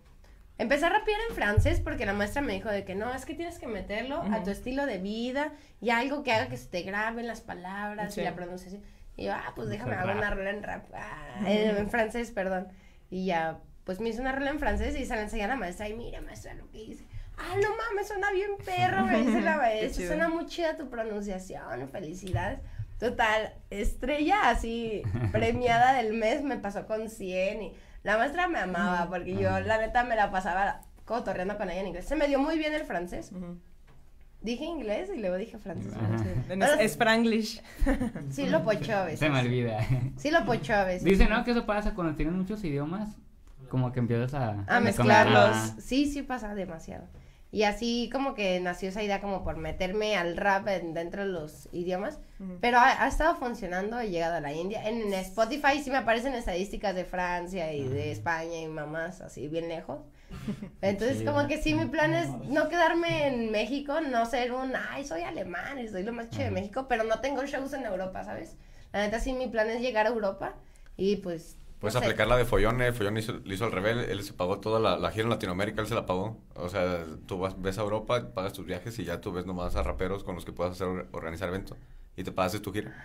D: empezar a rapear en francés porque la maestra me dijo de que no, es que tienes que meterlo a tu estilo de vida y algo que haga que se te graben las palabras
A: Sí.
D: y la pronunciación. Y yo, ah, pues déjame hacer una rola en rap, ah, en, en francés, perdón. Y ya, pues me hice una rola en francés y se la enseñé a la maestra y mira, maestra, lo que hice. Ah, no mames, suena bien perro, me dice la [laughs] maestra. Suena muy chida tu pronunciación, felicidades. Total, estrella así, [laughs] premiada del mes, me pasó con 100 y la maestra me amaba porque yo la neta me la pasaba cotorreando con ella en inglés. Se me dio muy bien el francés.
A: Ujú.
D: Dije inglés y luego dije francés.
B: Ajá.
A: En- Es, Franglish.
D: Sí lo pocho a veces.
B: Se me olvida.
D: Sí lo pocho a veces.
B: Dice, ¿no? Que eso pasa cuando tienes muchos idiomas. Como que empiezas a...
D: A
A: A
D: mezclarlos.
B: Ah.
D: Sí, sí pasa demasiado. Y así como que nació esa idea como por meterme al rap en- dentro de los idiomas.
A: Ujú.
D: Pero ha, ha estado funcionando, he llegado a la India. En Spotify sí me aparecen estadísticas de Francia y de España y mamás así bien lejos. [laughs] Entonces
B: Sí.
D: como que sí, mi plan es no quedarme en México, no ser un, ay, soy alemán y soy lo más chido de México, pero no tengo shows en Europa, ¿sabes? La neta sí, mi plan es llegar a Europa y pues...
C: Puedes
D: no sé.
C: aplicar la de Follone, Follone hizo, le hizo al revés, él se pagó toda la, la gira en Latinoamérica, él se la pagó. O sea, tú vas, ves a Europa, pagas tus viajes y ya tú ves nomás a raperos con los que puedas hacer, organizar eventos. Y te pagas tu gira.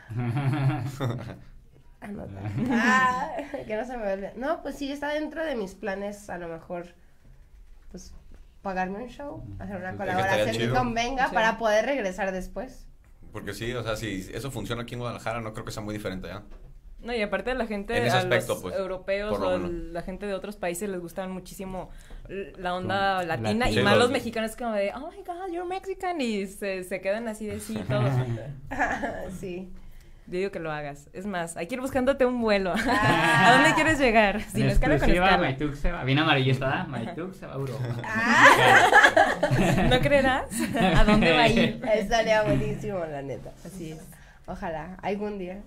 D: Anota. [laughs] Ah, [laughs] que no se me olvide. No, pues sí, está dentro de mis planes, a lo mejor, pues, pagarme un show, hacer una
C: que
D: colaboración que convenga
A: Sí.
D: para poder regresar después.
C: Porque sí, o sea, si eso funciona aquí en Guadalajara, no creo que sea muy diferente ya.
A: No, y aparte la gente,
C: En ese
A: a
C: aspecto,
A: los
C: pues,
A: europeos o
C: menos.
A: la gente de otros países les gustan muchísimo la onda latina y más los- mexicanos como de, oh my god, you're Mexican y se, se quedan así de sí todos. [laughs] [laughs]
D: sí.
A: Yo digo que lo hagas. Es más, hay que ir buscándote un vuelo. [laughs]
D: Ah.
A: ¿A dónde quieres llegar? Sin
B: En
A: escala o con escala.
B: Maituk se va. Bien amarillista, ¿verdad? Maituk se va a Europa.
A: ¿No creerás? ¿A dónde va a ir?
D: Estaría buenísimo, la neta.
A: Así es.
D: Ojalá, algún día.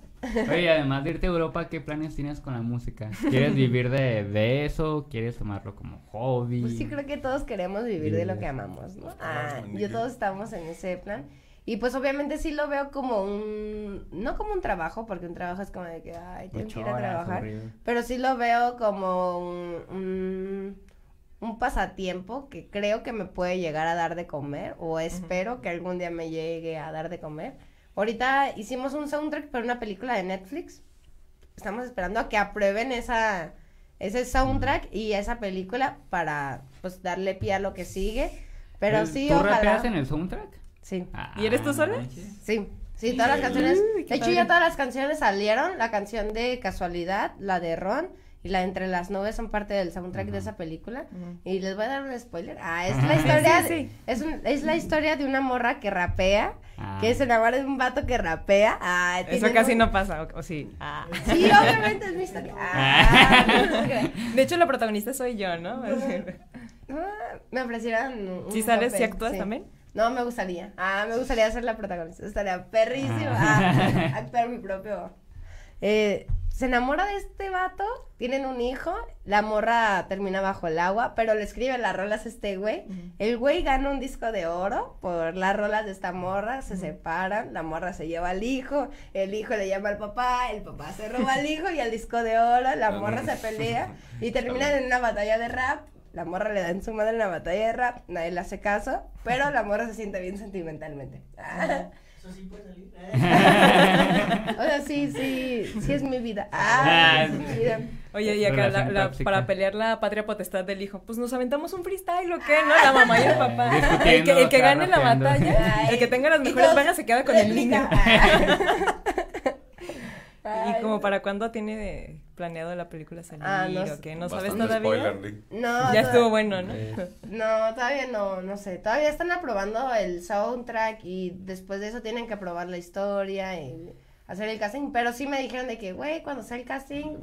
B: Oye, además de irte a Europa, ¿qué planes tienes con la música? ¿Quieres vivir de, de eso? ¿Quieres tomarlo como hobby?
D: Pues sí, creo que todos queremos vivir de lo que amamos, ¿no? Ah, yo todos estamos en ese plan. Y pues obviamente sí lo veo como un, no como un trabajo, porque un trabajo es como de que, ay, tengo que ir a trabajar. Pero sí lo veo como un, un, un pasatiempo que creo que me puede llegar a dar de comer, o espero que algún día me llegue a dar de comer. Ahorita hicimos un soundtrack para una película de Netflix. Estamos esperando a que aprueben esa, ese soundtrack y esa película para pues darle pie a lo que sigue. Pero
B: ¿Tú-
D: sí,
B: ¿Tú
D: ojalá.
B: en el soundtrack?
D: Sí.
A: ¿Y eres tú
B: Ah,
A: sola?
D: Sí, sí, todas las canciones.
A: Uy,
D: De hecho,
A: padre.
D: ya todas las canciones salieron. La canción de Casualidad, la de Ron y la de Entre las Nubes son parte del soundtrack de esa película. Y les voy a dar un spoiler. Ah, es la historia.
A: sí.
D: Es, un- es la historia de una morra que rapea.
B: Ah.
D: Que se enamora de un vato que rapea. Ah,
A: Eso casi
D: un-
A: no pasa, o, o sí. Ah.
D: Sí, obviamente es mi historia. [laughs] Ah,
A: De hecho, la protagonista soy yo, ¿no?
D: Ah, me ofrecieron un
A: ¿Sí sales, sí
D: papel,
A: actúas
D: sí.
A: también?
D: No, me gustaría. Ah, me gustaría ser la protagonista. Estaría perrísimo. Ah, [laughs] actuar mi propio. Eh, se enamora de este vato, tienen un hijo, la morra termina bajo el agua, pero le escribe las rolas a este güey. El güey gana un disco de oro por las rolas de esta morra, se separan, la morra se lleva al hijo, el hijo le llama al papá, el papá se roba al hijo y al disco de oro, la morra se pelea [laughs] y terminan en una batalla de rap. La morra le da en su madre en la batalla de rap, nadie le hace caso, pero la morra se siente bien sentimentalmente.
H: Eso sí puede salir. [laughs]
D: O sea, sí, sí, sí es mi vida. Ah, sí es mi vida.
A: Oye, y acá la- la- para pelear la patria potestad del hijo, pues nos aventamos un freestyle o qué, ¿no? La mamá y el papá. El que, el que
B: acá
A: gane la batalla, el que tenga las mejores vagas se queda con el niño. [laughs] [laughs]
D: Ay,
A: ¿Y como para cuándo tiene planeado la película salir
D: Ah, no
A: o qué? ¿No sabes todavía?
C: spoiler.
D: No,
A: Ya estuvo bueno, ¿no?
B: Eh,
D: No, todavía no, no sé. Todavía están aprobando el soundtrack y después de eso tienen que aprobar la historia y hacer el casting. Pero sí me dijeron de que, güey, cuando sea el casting,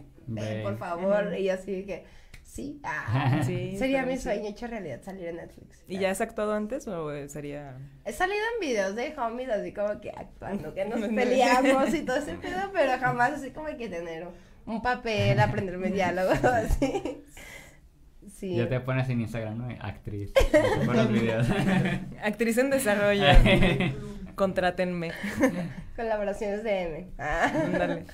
D: por favor. Y así que, sí. [laughs] ah,
A: Sí,
D: sería mi
A: sí.
D: sueño hecho realidad salir en Netflix.
A: ¿Y ya has actuado antes o sería...?
D: He salido en videos de homies así como que actuando, que nos [laughs] peleamos y todo ese [laughs] pedo, pero jamás así como que tener un papel, aprenderme diálogos, así. Sí.
B: Ya te pones en Instagram, ¿no? Actriz. Por los videos.
A: Actriz en desarrollo. Contrátenme.
D: Colaboraciones de M. Ah.
A: Ándale.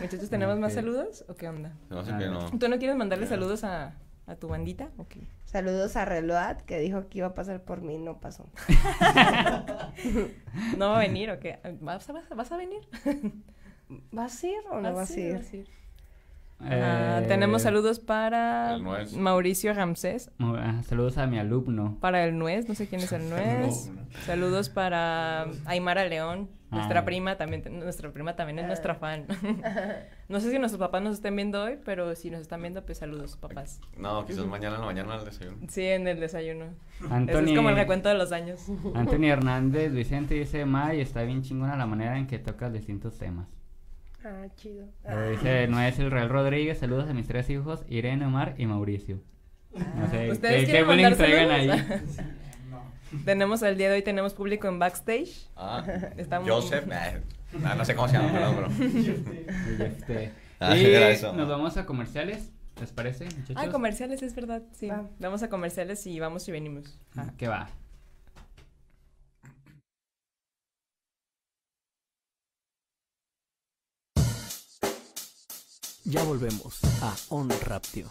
A: Muchachos, ¿tenemos más saludos o qué onda?
C: No sé
B: Ah.
C: qué no.
A: ¿Tú no quieres mandarle saludos a, a tu bandita? ¿O qué?
D: Saludos a Reload, que dijo que iba a pasar por mí, no pasó. [laughs]
A: ¿No va a venir o qué? ¿Vas a, vas a- vas a venir?
D: ¿Vas a ir o no vas a ir?
A: vas a ir? Ah,
B: Eh,
A: tenemos saludos para
C: El Nuez.
A: Mauricio Ramsés,
B: ah, Saludos a mi alumno.
A: para el Nuez, no sé quién es el [laughs] Nuez. Saludos para Aymara León, nuestra
B: Ah.
A: prima también, nuestra prima también es nuestra fan. [laughs] no sé si nuestros papás nos estén viendo hoy, pero si nos están viendo, pues saludos, papás.
C: No, quizás mañana en la mañana al desayuno.
A: Sí, en el desayuno. Eso es como el recuento de los años.
B: Anthony [laughs] Hernández Vicente dice, May, está bien chingona la manera en que tocas distintos temas.
D: Ah, chido.
B: Luego dice, no es el Real Rodríguez, saludos a mis tres hijos, Irene, Omar y Mauricio. No sé,
A: ¿Ustedes
B: ¿qué, bullying traigan ahí? [laughs]
A: tenemos el día de hoy, tenemos público en backstage.
C: Ah, [laughs]
A: Estamos-
C: Joseph. eh, ah, no sé cómo se llama, perdón, pero.
B: Este, [laughs]
C: Ah,
B: y
C: era eso.
B: nos vamos a comerciales, ¿les parece, muchachos?
A: Ah, comerciales, es verdad, sí.
D: Va.
A: Vamos a comerciales y vamos y venimos.
B: Ah, ¿Qué va?
I: Ya volvemos a On Raptio.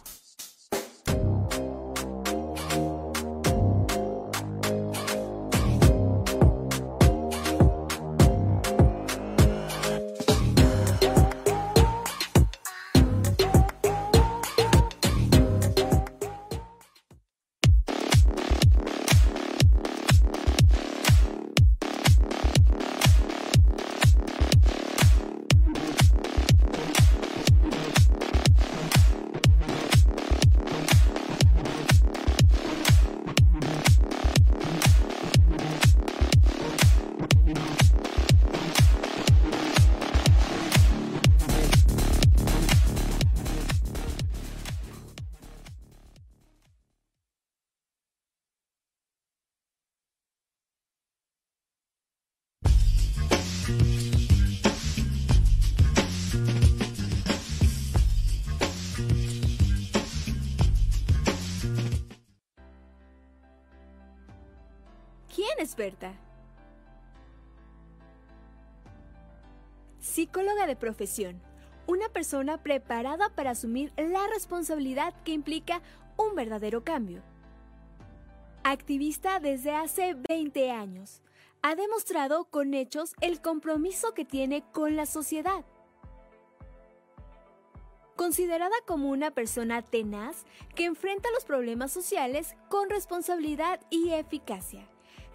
J: Psicóloga de profesión, una persona preparada para asumir la responsabilidad que implica un verdadero cambio. Activista desde hace 20 años, ha demostrado con hechos el compromiso que tiene con la sociedad. Considerada como una persona tenaz que enfrenta los problemas sociales con responsabilidad y eficacia.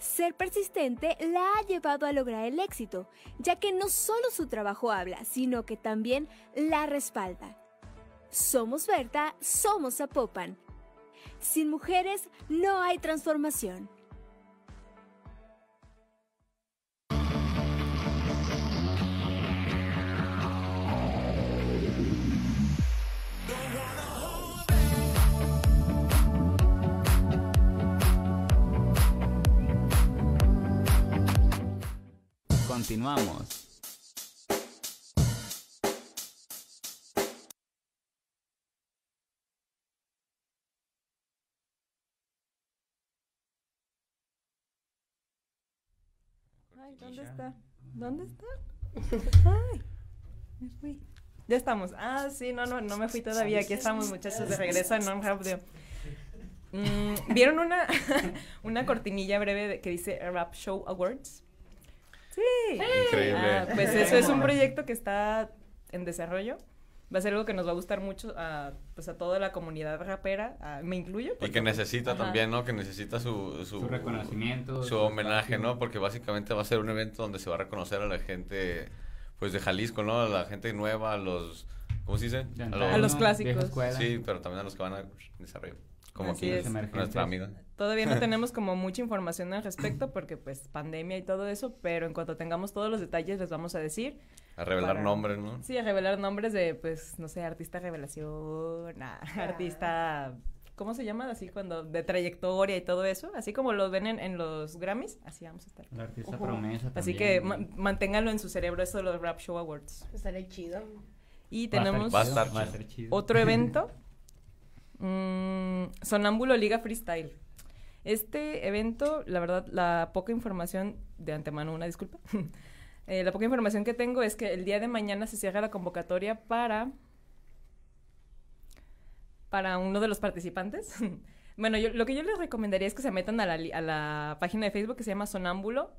J: Ser persistente la ha llevado a lograr el éxito, ya que no solo su trabajo habla, sino que también la respalda. Somos Berta, somos Zapopan. Sin mujeres no hay transformación.
B: Continuamos.
A: Ay, ¿dónde está? ¿Dónde está? [laughs] Ay, me fui. Ya estamos. Ah, sí, no, no, no me fui todavía. Aquí estamos, muchachos, de regreso en On Rap de- Mm, ¿Vieron una, [laughs] una cortinilla breve de- que dice Rap Show Awards? Sí.
C: Increíble.
A: Ah, pues eso es un proyecto que está en desarrollo. Va a ser algo que nos va a gustar mucho a, pues a toda la comunidad rapera. a- me incluyo.
C: Y que necesita
A: ajá.
C: también, ¿no? Que necesita su... Su,
B: Su reconocimiento,
C: Su
B: su
C: homenaje,
B: espacio.
C: ¿no? Porque básicamente va a ser un evento donde se va a reconocer a la gente pues de Jalisco, ¿no? A la gente nueva, a los, ¿cómo se dice?
A: A los
B: vieja
A: clásicos.
B: escuela.
C: Sí, pero también a los que van a desarrollo. Como
A: Así
C: aquí,
A: es.
C: nuestra amiga.
A: Todavía no [laughs] tenemos como mucha información al respecto porque pues pandemia y todo eso, pero en cuanto tengamos todos los detalles les vamos a decir.
C: A revelar
A: Para-
C: nombres, ¿no?
A: Sí, a revelar nombres de pues no sé, artista revelación, ah, artista ¿cómo se llama? Así cuando de trayectoria y todo eso, así como los ven en, en los Grammys, así vamos a estar.
B: El artista promesa
A: Así
B: también.
A: que ma- manténganlo en su cerebro eso de los Rap Show Awards.
D: Estaría chido.
A: Y
B: Va a estar
A: tenemos
C: Va a
B: chido,
C: estar
B: va a estar chido.
A: otro evento, [laughs] mm, Sonámbulo Liga Freestyle. Este evento, la verdad, la poca información, de antemano una disculpa, [laughs] Eh, la poca información que tengo es que el día de mañana se cierra la convocatoria para, para uno de los participantes. [laughs] bueno, yo, lo que yo les recomendaría es que se metan a la, a la página de Facebook que se llama Sonámbulo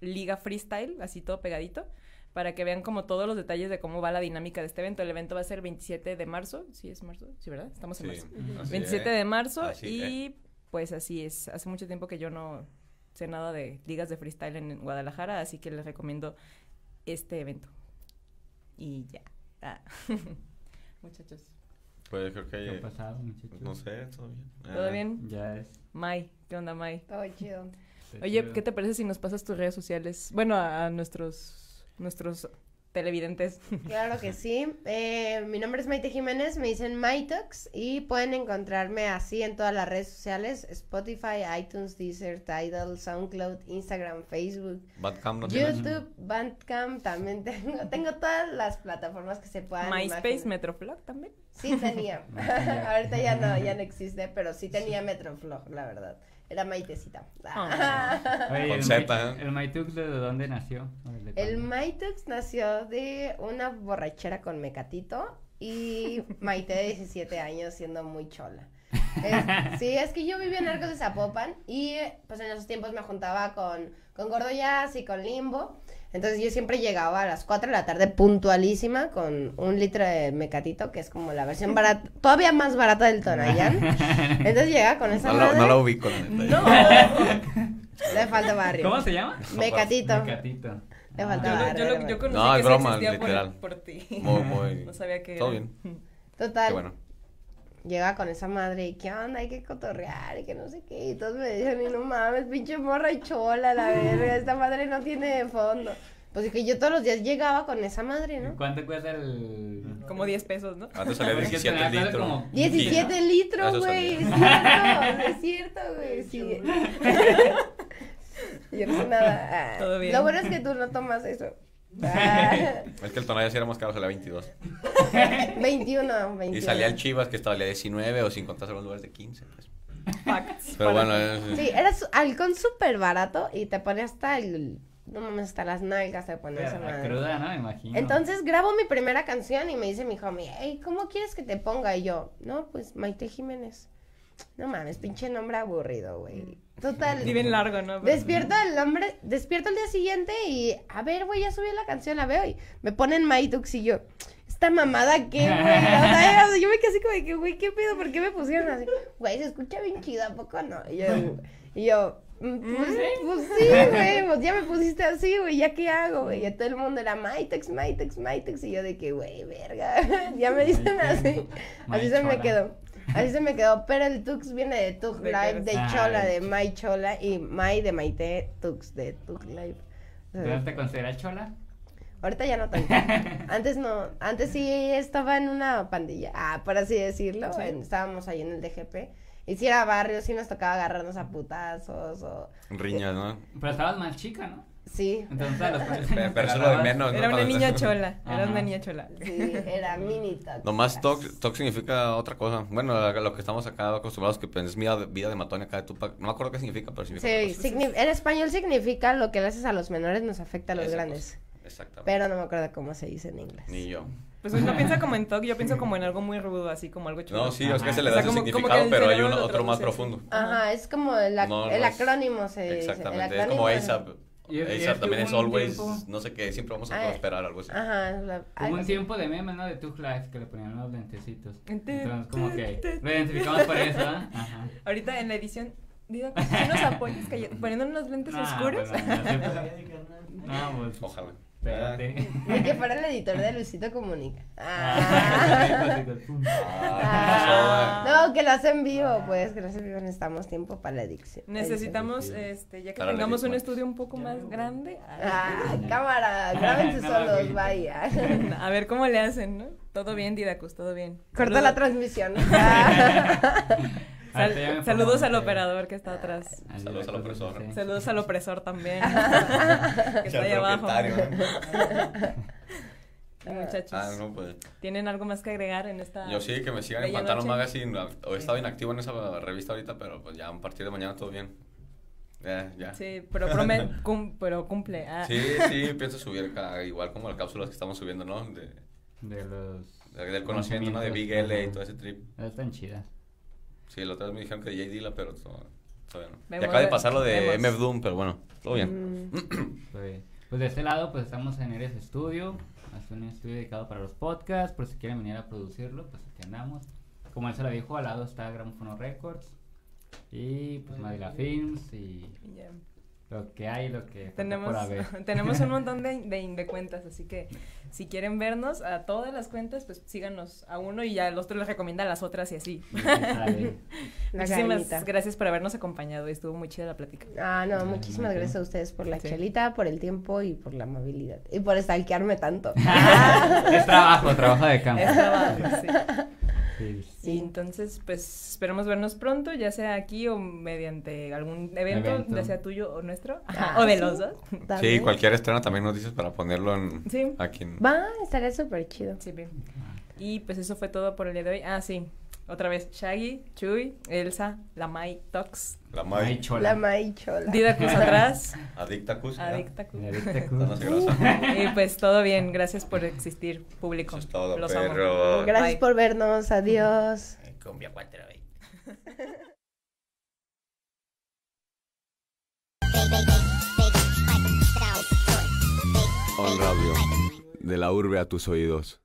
A: Liga Freestyle, así todo pegadito, para que vean como todos los detalles de cómo va la dinámica de este evento. El evento va a ser 27 de marzo, sí es marzo, sí, ¿verdad? Estamos en
C: Sí,
A: marzo.
C: así
A: 27
C: es.
A: de marzo
C: Así
A: y pues así es. Hace mucho tiempo que yo no sé nada de ligas de freestyle en Guadalajara, así que les recomiendo este evento. Y ya. Ah. [laughs] Muchachos,
C: Pues creo
B: ¿Qué ha
C: que,
B: pasado, muchachos?
C: no sé, todo bien.
A: ¿todo
C: Eh,
A: bien?
B: Ya es.
A: Mai, ¿qué onda, Mai?
D: Todo chido.
A: Oye. ¿qué te parece si nos pasas tus redes sociales? Bueno, a, a nuestros nuestros televidentes. [laughs]
D: Claro que sí. Eh, mi nombre es Maite Jiménez, me dicen Maitox y pueden encontrarme así en todas las redes sociales: Spotify, iTunes, Deezer, Tidal, SoundCloud, Instagram, Facebook,
C: no.
D: YouTube, Bandcamp. También tengo, tengo todas las plataformas que se puedan.
A: MySpace. Metroflog también.
D: Sí tenía. [laughs] [laughs] Ahorita ya no, ya no existe, pero sí tenía Metroflog, la verdad. Era Maitecita. [laughs]
B: Oye,
C: Con
B: el
C: ¿eh?
B: El ¿de dónde nació? ¿O desde
D: El? Maitux nació de una borrachera con Mecatito y Maite de 17 años siendo muy chola. Es- [laughs] sí, es que yo vivía en Arcos de Zapopan y pues en esos tiempos me juntaba con, con Gordo Jazz y con Limbo. Entonces yo siempre llegaba a las 4 de la tarde puntualísima con un litro de Mecatito, que es como la versión barata, [laughs] todavía más barata del Tonayán. [laughs] Entonces llegaba con esa
C: No la,
D: madre.
C: no la ubico, la neta. [laughs]
D: Le falta barrio.
B: ¿Cómo se llama?
D: Mecatito.
B: Mecatito.
D: Le
B: Ah.
D: falta
A: Yo, lo-
D: barrio.
A: yo, lo- yo conocí
C: No,
A: que
C: es broma,
A: existía por-
C: literal.
A: por, ti.
C: Muy, muy.
A: No sabía que
C: Todo bien.
D: Total.
C: Qué bueno.
D: Llega con esa madre y qué onda, hay que cotorrear y que no sé qué. Y todos me dicen, y no mames, pinche morra y chola, la verga, esta madre no tiene fondo. Pues es que yo todos los días llegaba con esa madre, ¿no?
B: ¿Cuánto cuesta el...?
A: Como 10 pesos, ¿no?
C: Antes salía
B: Porque
C: 17
B: tenía
C: litros.
B: como-
D: 17 litros,
C: Eso
D: güey, es cierto, es cierto, güey, sí. [laughs] Yo no sé nada. Ah, [laughs]
A: Todo bien.
D: Lo bueno es que tú no tomas eso. Ah,
C: Es que el tonalla sí era más caro, salía 22. [laughs] [laughs]
D: 21, 21.
C: Y salía el Chivas que estaba a 19 o sin contar los lugares de 15. Pues. Pero bueno, es-
D: Sí, era su- halcón súper barato y te pone hasta el... No mames, hasta las nalgas te pone esa madre.
B: cruda, ¿no? Me imagino.
D: Entonces grabo mi primera canción y me dice mi homie, hey, ¿cómo quieres que te ponga? Y yo, no, pues Maite Jiménez. No mames, pinche nombre aburrido, güey. Total.
A: Y bien largo, ¿no?
D: Despierto el nombre, despierto el día siguiente y, a ver, güey, ya subí la canción, la veo y me ponen Maitux y yo, ¿esta mamada qué, güey? [laughs] O sea, yo me quedé así como de que, güey, ¿qué pedo? ¿Por qué me pusieron así? Güey, se escucha bien chido, ¿a poco no? Y yo, y yo "Mm, pues, pues sí, güey, pues ya me pusiste así, güey, ¿ya qué hago, güey? Y todo el mundo era Maitex, Maitex, Maitex y yo de que, güey, verga, [laughs] ya me dicen así. Así se me quedó. Así se me quedó, pero el Tux viene de Tux Live,
A: que-
D: de Chola,
B: de
D: Mai Chola y Mai de Maite Tux de Tux Live.
B: ¿Entonces te consideras chola?
D: Ahorita ya no tanto. [laughs] Antes no, antes sí estaba en una pandilla, ah, por así decirlo. en- estábamos ahí en el DGP. Y si era barrio, sí nos tocaba agarrarnos a putazos o...
C: riñas, ¿no?
B: Pero estabas más chica, ¿no?
D: Sí,
B: Entonces a los
C: Pero, pero eso es lo de menos, ¿no?
A: Era una niña chola. Era
B: Ajá.
A: una niña chola.
D: sí, era mini Tux.
C: Nomás tox, tox significa otra cosa. Bueno, lo que estamos acá acostumbrados que pues, es vida, de- vida de matón acá de Tupac. No me acuerdo qué significa, pero significa
D: Sí, signi- en español significa lo que le haces a los menores nos afecta a los
C: Esa
D: grandes.
C: cosa. Exactamente.
D: Pero no me acuerdo cómo se dice en inglés.
C: Ni yo.
A: Pues uno piensa como en TOC, yo pienso como en algo muy rudo, así como algo chulo.
C: No, sí, es que se le
A: O
C: da
A: sea,
C: su
A: como-
C: significado, pero hay uno, otro más profundo.
D: Ajá, es como el, ac-
C: No, no
D: el
C: es-
D: acrónimo se dice. el
C: Exactamente. Es
D: acrónimo
C: como ASAP.
B: Y-
C: ASAP también es always,
B: tiempo-
C: no sé qué, siempre vamos a esperar algo así.
D: Ajá, la-
B: Hubo un
D: así.
B: tiempo de memes, ¿no? De Tug Life que le ponían los lentecitos. Entonces, como que lo identificamos por eso, ¿ah? Ajá.
A: Ahorita en la edición, digo, si nos apoyas poniendo unos lentes
B: Ah,
A: oscuros.
B: bueno, no pues. [laughs] Ah, pues,
C: Ojalá.
B: Espérate.
D: Ni que fuera el editor de Luisito Comunica.
B: Ah.
D: Ah. No, que lo hace en vivo, pues, que lo hace en vivo. Necesitamos tiempo para la edición.
A: Necesitamos, este, ya que
C: Para
A: tengamos un estudio un poco más grande,
D: Ah, cámara, grábense solos, vaya.
A: a ver cómo le hacen, ¿no? Todo bien, Didacus, todo bien.
D: Corta la transmisión.
A: Sal- saludos al operador que está atrás.
B: Al
C: Saludos al opresor.
B: sí.
A: Saludos al opresor también. [laughs] que está ahí abajo. [laughs] Y muchachos,
C: Ah, no, pues.
A: ¿tienen algo más que agregar en esta
C: Yo sí, que me sigan en
A: noche?
C: Magazine. He estado inactivo en esa revista ahorita, pero pues ya a partir de mañana todo bien. Ya, ya. Sí,
A: Sí, pero, promet- [laughs] cum- pero cumple. Ah.
C: sí, pienso subir acá, igual como las cápsulas que estamos subiendo, ¿no? De,
B: De los.
C: de- del conocimiento, ¿no? De Big L y todo ese trip.
B: Están chidas.
C: Sí, la otra vez me dijeron que de J Dilla, pero to- todavía no.
A: Vemos,
C: y acaba de pasar lo de
A: vemos.
C: MF Doom, pero bueno, todo bien.
B: Pues, pues de este lado, pues estamos en Eres Studio. Es un estudio dedicado para los podcasts. Por si quieren venir a producirlo, pues aquí andamos. Como él se lo dijo, al lado está Gramofono Records. Y pues Madila Films. Y. lo que hay, lo que
A: Tenemos,
B: por haber. [laughs]
A: tenemos un montón de, [laughs] de, de cuentas, así que si quieren vernos a todas las cuentas, pues síganos a uno y ya el otro les recomienda a las otras y así. [laughs] Muchísimas gracias por habernos acompañado, estuvo muy chida la plática.
D: Ah, no, muchísimas gracias a ustedes por la
A: Sí.
D: chelita, por el tiempo y por la amabilidad. Y por stalkearme tanto.
B: es trabajo, trabajo de campo.
A: Es trabajo, sí.
B: Sí.
A: Y entonces, pues esperamos vernos pronto, ya sea aquí o mediante algún evento,
B: Evento.
A: ya sea tuyo o nuestro,
D: Ah, [laughs]
A: o de
D: sí.
A: los dos.
C: Sí,
D: También.
C: cualquier estreno también nos dices para ponerlo en,
A: Sí.
C: aquí en...
D: Va, estaría súper chido.
A: Sí, bien. Y pues eso fue todo por el día de hoy. Ah, sí. Otra vez, Shaggy, Chuy, Elsa, la Mai Tox,
C: La May.
B: chola.
D: La maichola.
A: Didacus atrás, [laughs]
C: Adicta Cus. ¿ya?
A: Adicta Cus. [laughs]
B: Y
A: pues todo bien, gracias por existir, público.
C: Eso es todo,
A: Los amo.
D: Gracias
A: Bye.
D: por vernos. Adiós.
C: Cumbia. [laughs] On Radio, de la urbe a tus oídos.